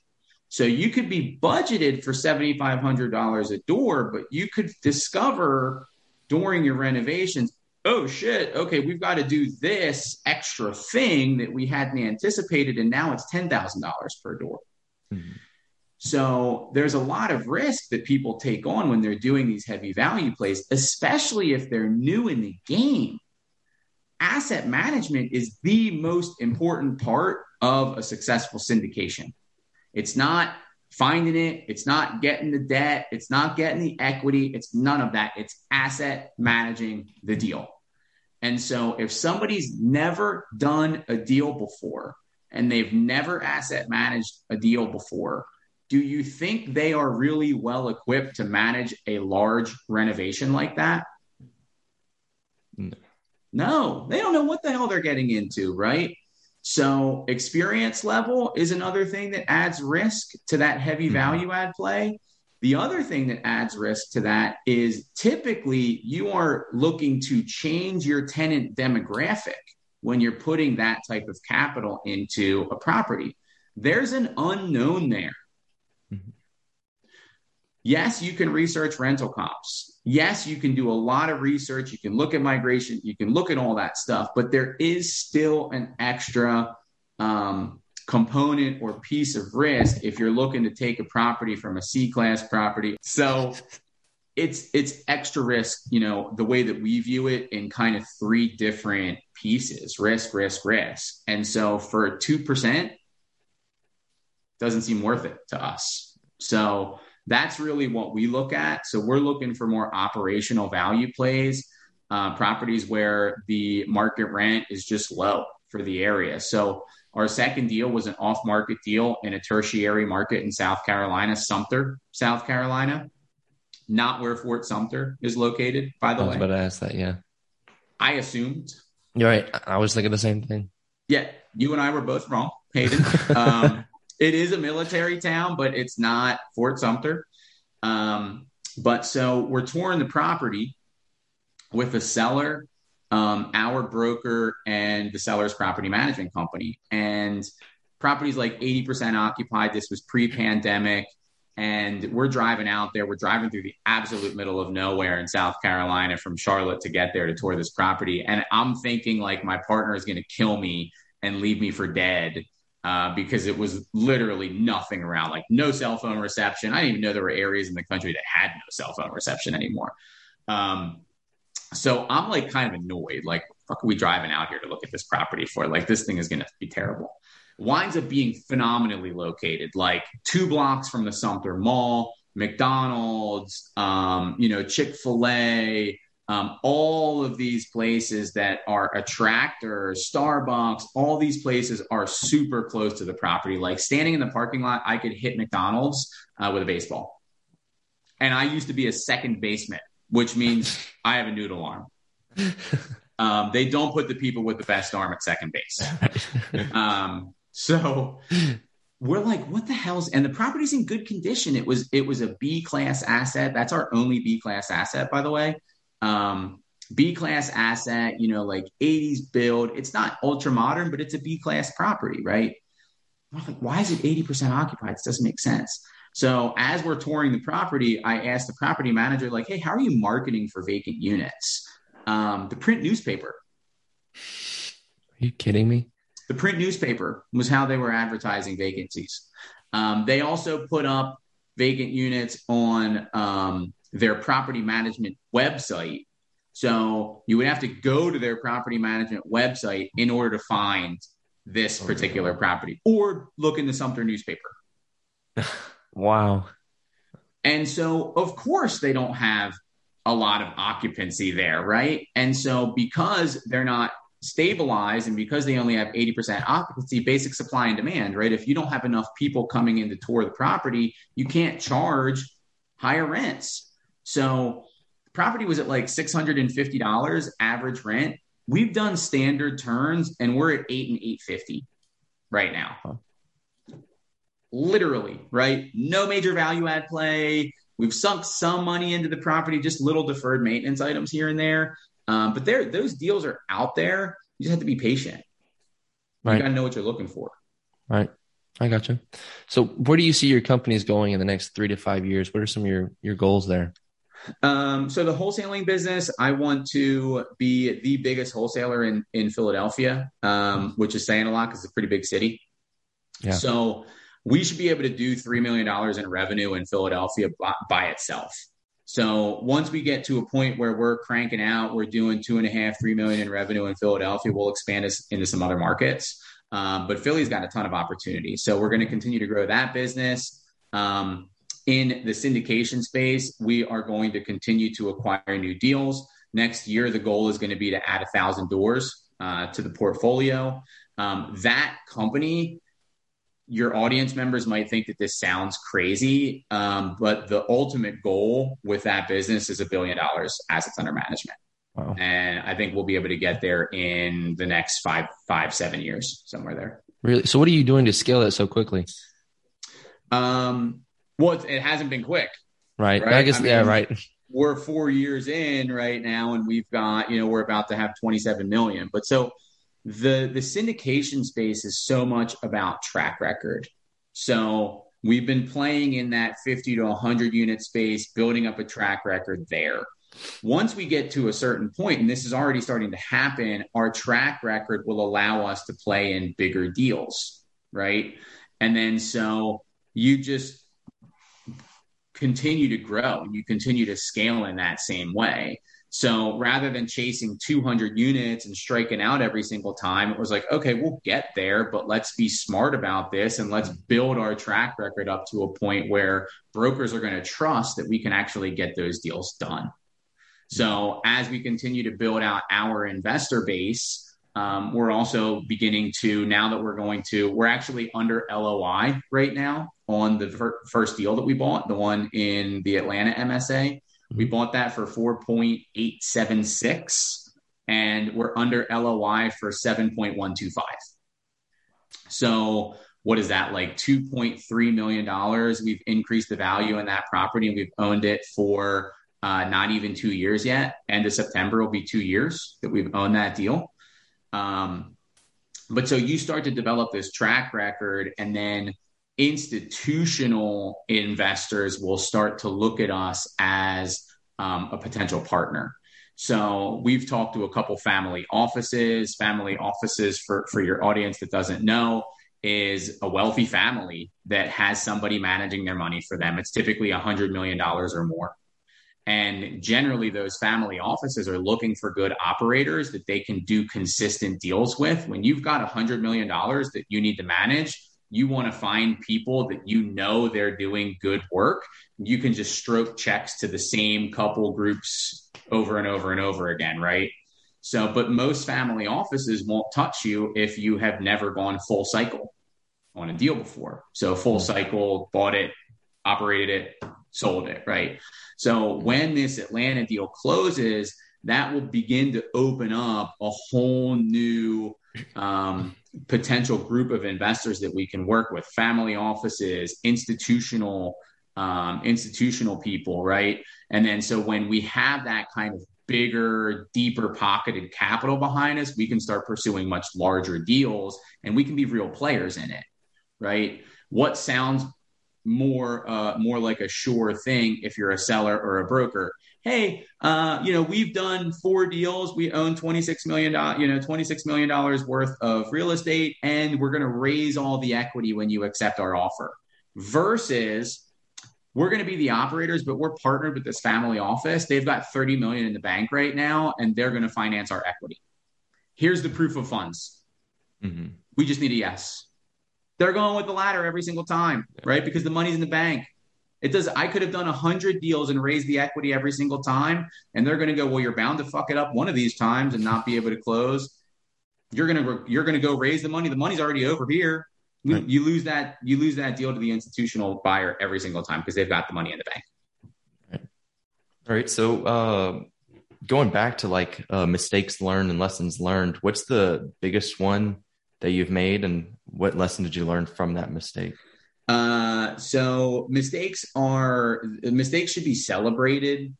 So you could be budgeted for $7,500 a door, but you could discover during your renovations, oh shit, okay, we've got to do this extra thing that we hadn't anticipated, and now it's ten thousand dollars per door. Mm-hmm. So there's a lot of risk that people take on when they're doing these heavy value plays, especially if they're new in the game. Asset management is the most important part of a successful syndication. It's not finding it, it's not getting the debt, it's not getting the equity, it's none of that. It's asset managing the deal. And so if somebody's never done a deal before and they've never asset managed a deal before, do you think they are really well equipped to manage a large renovation like that? No. no, they don't know what the hell they're getting into, right? So, experience level is another thing that adds risk to that heavy mm-hmm. value add play. The other thing that adds risk to that is typically you are looking to change your tenant demographic when you're putting that type of capital into a property. There's an unknown there. Yes, you can research rental comps. Yes, you can do a lot of research. You can look at migration. You can look at all that stuff, but there is still an extra um, component or piece of risk if you're looking to take a property from a C class property. So it's it's extra risk, you know, the way that we view it in kind of three different pieces, risk, risk, risk. And so for 2% doesn't seem worth it to us. So that's really what we look at. So we're looking for more operational value plays, uh, properties where the market rent is just low for the area. So our second deal was an off market deal in a tertiary market in South Carolina, Sumter, South Carolina, not where Fort Sumter is located, by the way. I was about to ask that, yeah. I assumed. You're right. I was thinking the same thing. Yeah, you and I were both wrong, Hayden. um, it is a military town, but it's not Fort Sumter. Um, but so we're touring the property with a seller um, our broker and the seller's property management company. And property's like 80% occupied. This was pre pandemic. And we're driving out there. We're driving through the absolute middle of nowhere in South Carolina from Charlotte to get there to tour this property. And I'm thinking like my partner is going to kill me and leave me for dead uh, because it was literally nothing around, like no cell phone reception. I didn't even know there were areas in the country that had no cell phone reception anymore. Um, so I'm like kind of annoyed. Like, fuck are we driving out here to look at this property for? Like, this thing is going to be terrible. Winds up being phenomenally located, like two blocks from the Sumter Mall, McDonald's, um, you know, Chick fil A, um, all of these places that are attractors, Starbucks, all these places are super close to the property. Like standing in the parking lot, I could hit McDonald's uh, with a baseball. And I used to be a second baseman which means I have a noodle arm. Um, they don't put the people with the best arm at second base. Um, so we're like, what the hell's and the property's in good condition. It was it was a B class asset. That's our only B class asset, by the way. Um, B class asset, you know, like 80s build. It's not ultra modern, but it's a B class property, right? Like, why is it 80% occupied? It doesn't make sense. So as we're touring the property, I asked the property manager, like, hey, how are you marketing for vacant units? Um, the print newspaper. Are you kidding me? The print newspaper was how they were advertising vacancies. Um, they also put up vacant units on um, their property management website. So you would have to go to their property management website in order to find this oh, particular property or look in the Sumter newspaper. wow. And so, of course, they don't have a lot of occupancy there, right? And so, because they're not stabilized and because they only have 80% occupancy, basic supply and demand, right? If you don't have enough people coming in to tour the property, you can't charge higher rents. So, property was at like $650 average rent. We've done standard turns and we're at eight and 850 right now. Huh. Literally, right? No major value add play. We've sunk some money into the property, just little deferred maintenance items here and there. Um, but there, those deals are out there. You just have to be patient. Right. You got to know what you're looking for. Right. I got you. So, where do you see your companies going in the next three to five years? What are some of your your goals there? Um, so the wholesaling business, I want to be the biggest wholesaler in in Philadelphia, um, which is saying a lot because it's a pretty big city. Yeah. So we should be able to do three million dollars in revenue in Philadelphia by, by itself. So once we get to a point where we're cranking out, we're doing two and a half, three million in revenue in Philadelphia, we'll expand us into some other markets. Um, but Philly's got a ton of opportunity. So we're going to continue to grow that business. Um, in the syndication space, we are going to continue to acquire new deals. Next year, the goal is going to be to add a thousand doors uh, to the portfolio. Um, that company, your audience members might think that this sounds crazy, um, but the ultimate goal with that business is a billion dollars assets under management. Wow. And I think we'll be able to get there in the next five, five, seven years, somewhere there. Really? So, what are you doing to scale that so quickly? Um, well, it hasn't been quick. Right. right? I guess, I mean, yeah, right. We're four years in right now, and we've got, you know, we're about to have 27 million. But so the the syndication space is so much about track record. So we've been playing in that 50 to 100 unit space, building up a track record there. Once we get to a certain point, and this is already starting to happen, our track record will allow us to play in bigger deals, right? And then so you just continue to grow and you continue to scale in that same way. So rather than chasing 200 units and striking out every single time, it was like, okay, we'll get there, but let's be smart about this and let's build our track record up to a point where brokers are going to trust that we can actually get those deals done. So as we continue to build out our investor base, um, we're also beginning to now that we're going to we're actually under LOI right now on the fir- first deal that we bought, the one in the Atlanta MSA. We mm-hmm. bought that for 4.876 and we're under LOI for 7.125. So what is that like 2.3 million dollars? We've increased the value in that property and we've owned it for uh, not even two years yet. End of September will be two years that we've owned that deal. Um, but so you start to develop this track record, and then institutional investors will start to look at us as um, a potential partner. So we've talked to a couple family offices. Family offices, for, for your audience that doesn't know, is a wealthy family that has somebody managing their money for them. It's typically a $100 million or more. And generally, those family offices are looking for good operators that they can do consistent deals with. When you've got a $100 million that you need to manage, you want to find people that you know they're doing good work. You can just stroke checks to the same couple groups over and over and over again, right? So, but most family offices won't touch you if you have never gone full cycle on a deal before. So, full cycle, bought it, operated it, sold it, right? So when this Atlanta deal closes, that will begin to open up a whole new um, potential group of investors that we can work with, family offices, institutional um, institutional people, right? And then so when we have that kind of bigger, deeper pocketed capital behind us, we can start pursuing much larger deals and we can be real players in it, right? What sounds more uh, more like a sure thing if you're a seller or a broker. Hey, uh, you know, we've done four deals. We own twenty six million dollars, you know, twenty six million dollars worth of real estate, and we're going to raise all the equity when you accept our offer. Versus, we're going to be the operators, but we're partnered with this family office. They've got thirty million in the bank right now, and they're going to finance our equity. Here's the proof of funds. Mm-hmm. We just need a yes they're going with the latter every single time, right? Because the money's in the bank. It does. I could have done a hundred deals and raised the equity every single time, and they're going to go. Well, you're bound to fuck it up one of these times and not be able to close. You're gonna you're gonna go raise the money. The money's already over here. You, right. you lose that you lose that deal to the institutional buyer every single time because they've got the money in the bank. Right. All right. So uh, going back to like uh, mistakes learned and lessons learned, what's the biggest one that you've made and what lesson did you learn from that mistake? Uh, so mistakes are mistakes should be celebrated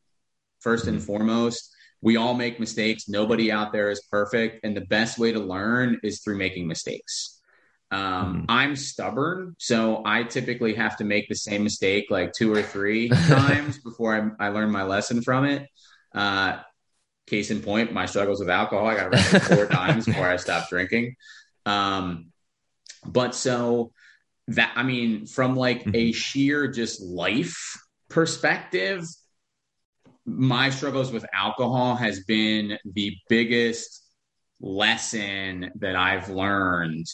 1st mm-hmm. and foremost. We all make mistakes. Nobody out there is perfect, and the best way to learn is through making mistakes. Um, mm-hmm. I'm stubborn, so I typically have to make the same mistake like two or three times before I, I, learn my lesson from it. Uh, case in point, my struggles with alcohol. I got arrested four times before I stopped drinking. Um, but so that, I mean, from like mm-hmm. a sheer just life perspective, my struggles with alcohol has been the biggest lesson that I've learned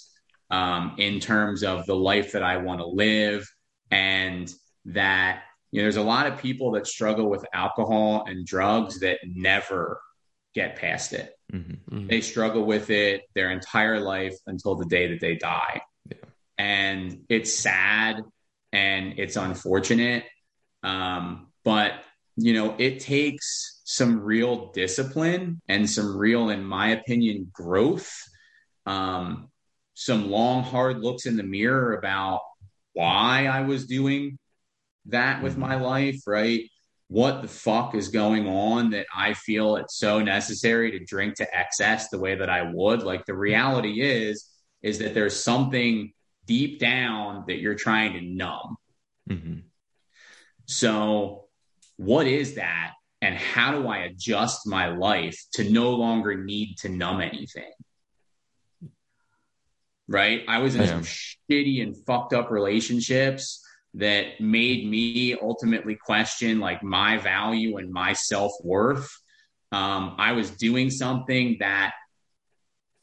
um, in terms of the life that I want to live. And that, you know, there's a lot of people that struggle with alcohol and drugs that never get past it. Mm-hmm. They struggle with it their entire life until the day that they die. Yeah. And it's sad and it's unfortunate. Um, but, you know, it takes some real discipline and some real, in my opinion, growth. Um, some long, hard looks in the mirror about why I was doing that with mm-hmm. my life, right? What the fuck is going on that I feel it's so necessary to drink to excess the way that I would. Like the reality is, is that there's something deep down that you're trying to numb. Mm-hmm. So, what is that? And how do I adjust my life to no longer need to numb anything? Right? I was in some shitty and fucked up relationships that made me ultimately question like my value and my self-worth. Um, i was doing something that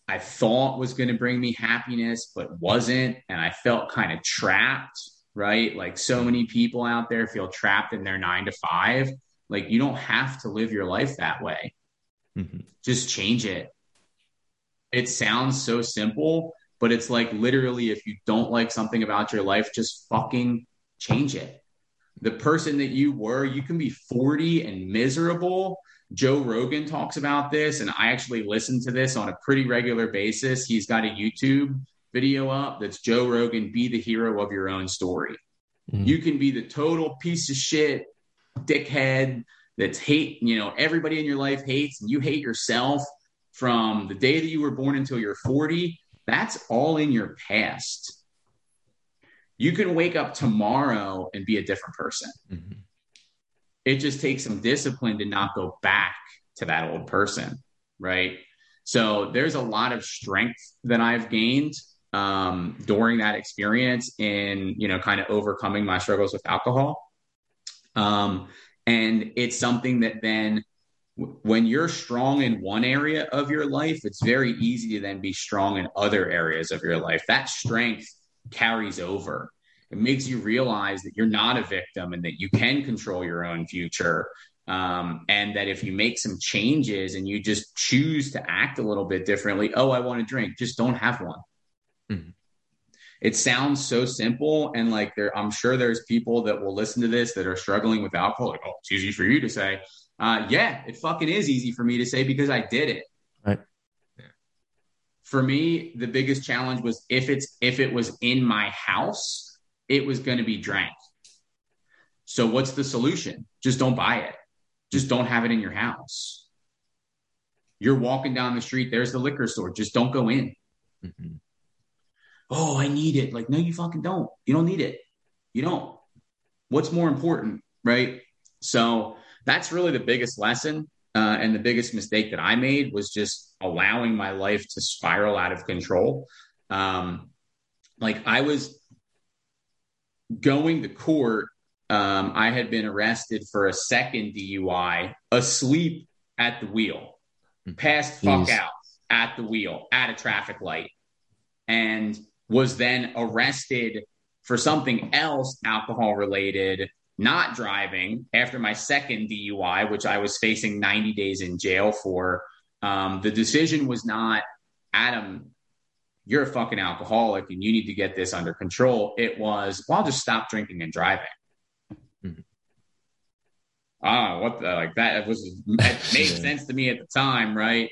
i thought was going to bring me happiness but wasn't and i felt kind of trapped right? Like so many people out there feel trapped in their nine to five. Like you don't have to live your life that way. Mm-hmm. just change it. It sounds so simple but it's like literally if you don't like something about your life just fucking change it. The person that you were, you can be 40 and miserable. Joe Rogan talks about this, and I actually listen to this on a pretty regular basis. He's got a YouTube video up that's Joe Rogan, be the hero of your own story. Mm-hmm. You can be the total piece of shit, dickhead that's hate, you know, everybody in your life hates, and you hate yourself from the day that you were born until you're 40. That's all in your past you can wake up tomorrow and be a different person. Mm-hmm. It just takes some discipline to not go back to that old person, right? So there's a lot of strength that I've gained um, during that experience in you know kind of overcoming my struggles with alcohol. Um, and it's something that then when you're strong in one area of your life, it's very easy to then be strong in other areas of your life. That strength carries over. It makes you realize that you're not a victim and that you can control your own future. Um, and that if you make some changes and you just choose to act a little bit differently, oh, I want to drink, just don't have one. Mm-hmm. It sounds so simple, and like there, I'm sure there's people that will listen to this that are struggling with alcohol. Like, oh, it's easy for you to say. Uh, yeah, it fucking is easy for me to say because I did it. Right for me the biggest challenge was if it's if it was in my house it was going to be drank so what's the solution just don't buy it just don't have it in your house You're walking down the street, there's the liquor store. Just don't go in. Mm-hmm. Oh, I need it. Like, no, you fucking don't. You don't need it. You don't. What's more important, right? So that's really the biggest lesson. Uh, and the biggest mistake that I made was just allowing my life to spiral out of control. Um, like I was going to court. Um, I had been arrested for a second DUI, asleep at the wheel, hmm. passed fuck Jeez. out at the wheel at a traffic light, and was then arrested for something else alcohol related not driving after my second DUI, which I was facing 90 days in jail for. Um, the decision was not, Adam, you're a fucking alcoholic and you need to get this under control. It was, well, I'll just stop drinking and driving. Mm-hmm. Ah, what the, like that was, it made sense to me at the time, right?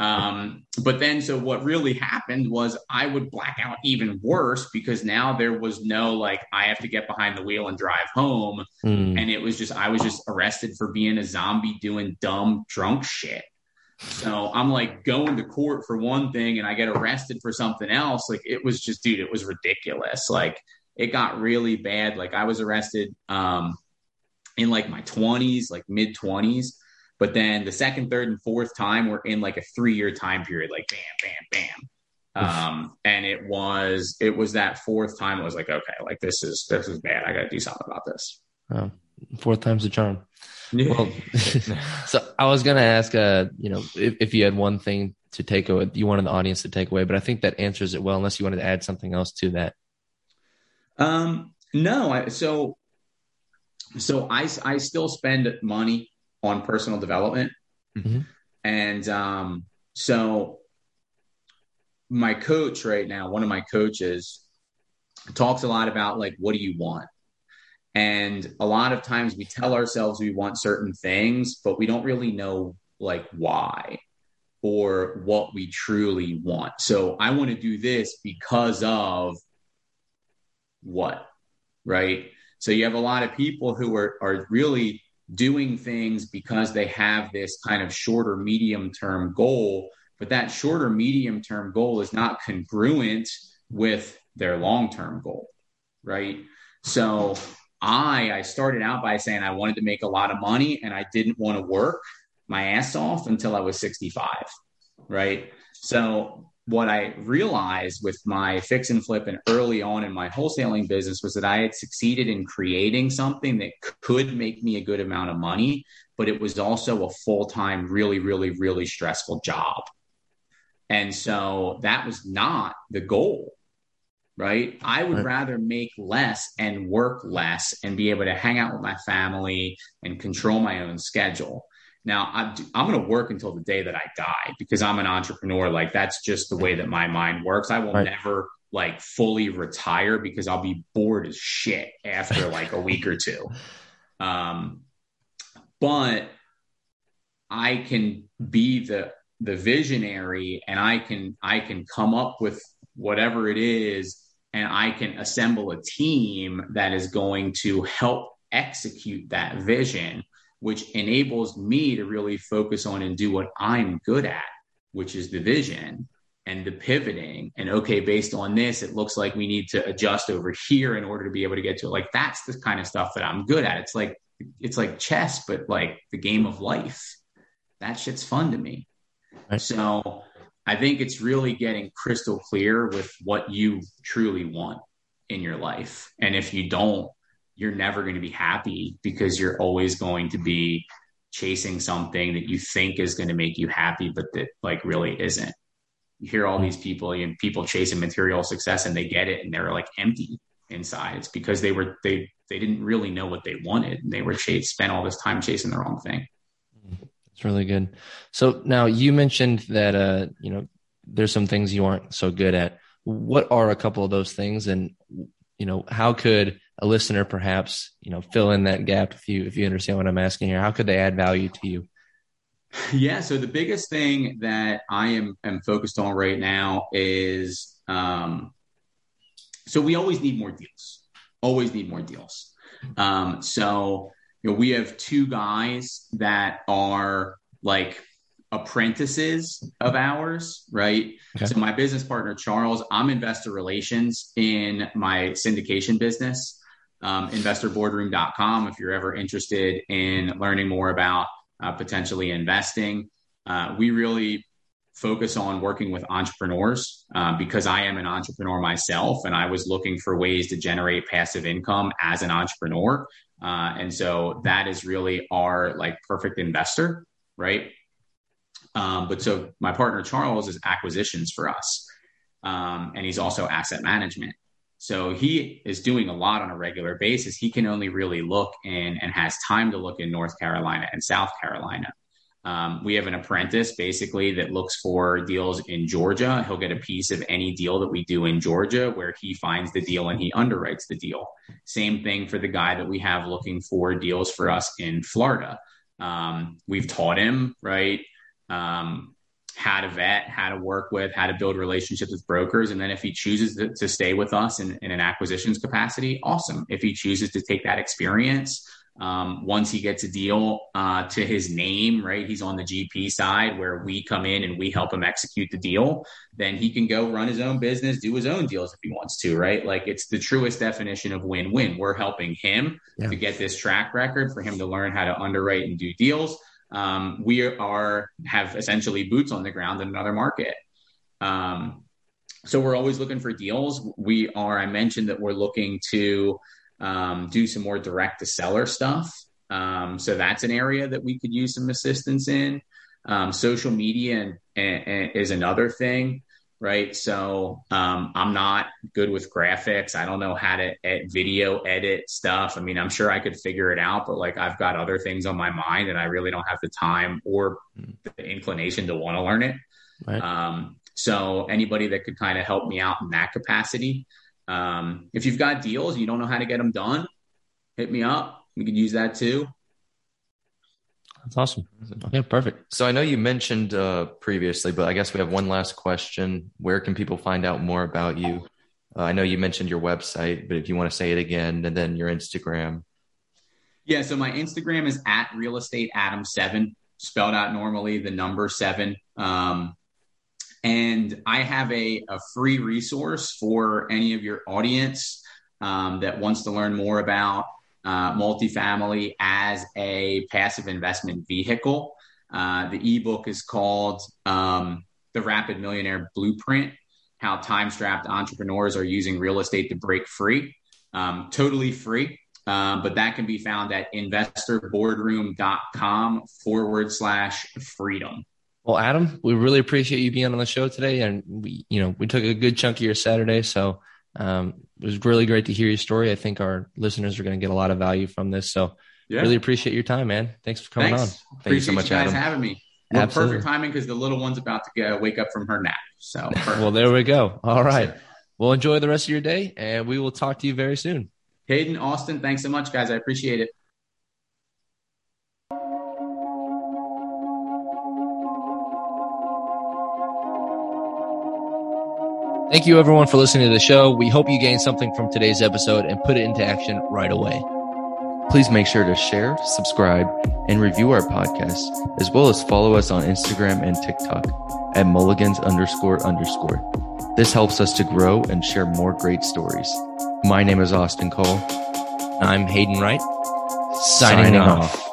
Um, but then, so what really happened was I would black out even worse because now there was no like, I have to get behind the wheel and drive home. Mm. And it was just, I was just arrested for being a zombie doing dumb, drunk shit. So I'm like going to court for one thing and I get arrested for something else. Like, it was just, dude, it was ridiculous. Like, it got really bad. Like, I was arrested um, in like my 20s, like mid 20s but then the second, third, and fourth time we're in like a three year time period, like bam, bam, bam. Um, and it was it was that fourth time. I was like, okay, like this is this is bad. I got to do something about this. Oh, fourth time's a charm. Well, so I was gonna ask, uh, you know, if, if you had one thing to take away, you wanted the audience to take away, but I think that answers it well. Unless you wanted to add something else to that. Um, no. I, so, so I I still spend money on personal development. Mm-hmm. And um, so my coach right now, one of my coaches, talks a lot about like, what do you want? And a lot of times we tell ourselves we want certain things, but we don't really know like why or what we truly want. So I want to do this because of what? Right. So you have a lot of people who are, are really doing things because they have this kind of shorter medium term goal but that shorter medium term goal is not congruent with their long term goal right so i i started out by saying i wanted to make a lot of money and i didn't want to work my ass off until i was 65 right so what I realized with my fix and flip and early on in my wholesaling business was that I had succeeded in creating something that could make me a good amount of money, but it was also a full time, really, really, really stressful job. And so that was not the goal, right? I would right. rather make less and work less and be able to hang out with my family and control my own schedule. Now, I'm, I'm going to work until the day that I die because I'm an entrepreneur. Like, that's just the way that my mind works. I will right. never like fully retire because I'll be bored as shit after like a week or two. Um, but I can be the the visionary and I can I can come up with whatever it is and I can assemble a team that is going to help execute that vision which enables me to really focus on and do what I'm good at, which is the vision and the pivoting. And okay, based on this, it looks like we need to adjust over here in order to be able to get to it. Like that's the kind of stuff that I'm good at. It's like it's like chess, but like the game of life. That shit's fun to me. Right. So I think it's really getting crystal clear with what you truly want in your life. And if you don't, you're never going to be happy because you're always going to be chasing something that you think is going to make you happy, but that like really isn't. You hear all these people and people chasing material success and they get it and they're like empty inside. It's because they were they they didn't really know what they wanted and they were chase spent all this time chasing the wrong thing. Mm-hmm. It's really good. So now you mentioned that uh you know there's some things you aren't so good at. What are a couple of those things? And you know how could a listener perhaps you know fill in that gap if you if you understand what i'm asking here? How could they add value to you? Yeah. So the biggest thing that i am am focused on right now is um so we always need more deals. Always need more deals. Um so you know we have two guys that are like apprentices of ours, right? Okay. So my business partner Charles, I'm investor relations in my syndication business, um, investorboardroom.com. If you're ever interested in learning more about uh, potentially investing, uh, we really focus on working with entrepreneurs uh, because I am an entrepreneur myself, and I was looking for ways to generate passive income as an entrepreneur. Uh, and so that is really our like perfect investor, right? Um, but so my partner Charles is acquisitions for us, um, and he's also asset management. So he is doing a lot on a regular basis. He can only really look in and has time to look in North Carolina and South Carolina. Um, we have an apprentice basically that looks for deals in Georgia. He'll get a piece of any deal that we do in Georgia where he finds the deal and he underwrites the deal. Same thing for the guy that we have looking for deals for us in Florida. Um, we've taught him, right? Um, how to vet, how to work with, how to build relationships with brokers. And then if he chooses to, to stay with us in, in, an acquisitions capacity, awesome. If he chooses to take that experience um, once he gets a deal uh, to his name, right? He's on the GP side where we come in and we help him execute the deal. Then he can go run his own business, do his own deals if he wants to, right? Like it's the truest definition of win win. We're helping him yeah. to get this track record for him to learn how to underwrite and do deals. Um, we are have essentially boots on the ground in another market. Um, so we're always looking for deals. We are. I mentioned that we're looking to um, do some more direct to seller stuff. Um, so that's an area that we could use some assistance in. Um, social media and, and, and is another thing, right? So um, I'm not good with graphics. I don't know how to ed- video edit stuff. I mean, I'm sure I could figure it out, but like I've got other things on my mind, and I really don't have the time or the inclination to want to learn it. Right. Um, so anybody that could kind of help me out in that capacity, um, if you've got deals and you don't know how to get them done, hit me up. We could use that too. That's awesome. Yeah, perfect. So I know you mentioned uh, previously, but I guess we have one last question. Where can people find out more about you? Uh, I know you mentioned your website, but if you want to say it again, and then your Instagram. Yeah, so my Instagram is at real estate adam seven, spelled out normally, the number seven. Um, and I have a, a free resource for any of your audience um, that wants to learn more about uh, multifamily as a passive investment vehicle. Uh, the ebook is called um, The Rapid Millionaire Blueprint How Time Strapped Entrepreneurs Are Using Real Estate to Break Free. Um, totally free. Um, but that can be found at investorboardroom.com forward slash freedom. Well, Adam, we really appreciate you being on the show today, and we, you know, we took a good chunk of your Saturday, so um, it was really great to hear your story. I think our listeners are going to get a lot of value from this. So, yeah. really appreciate your time, man. Thanks for coming Thanks. on. Thank appreciate you so much, you guys Adam. having me. Well, perfect timing because the little one's about to go, wake up from her nap. So, well, there we go. All right. Well, enjoy the rest of your day, and we will talk to you very soon. Hayden, Austin, thanks so much, guys. I appreciate it. Thank you, everyone, for listening to the show. We hope you gained something from today's episode and put it into action right away. Please make sure to share, subscribe, and review our podcast, as well as follow us on Instagram and TikTok at mulligans underscore underscore. This helps us to grow and share more great stories. My name is Austin Cole. I'm Hayden Wright. Signing, Signing off. off.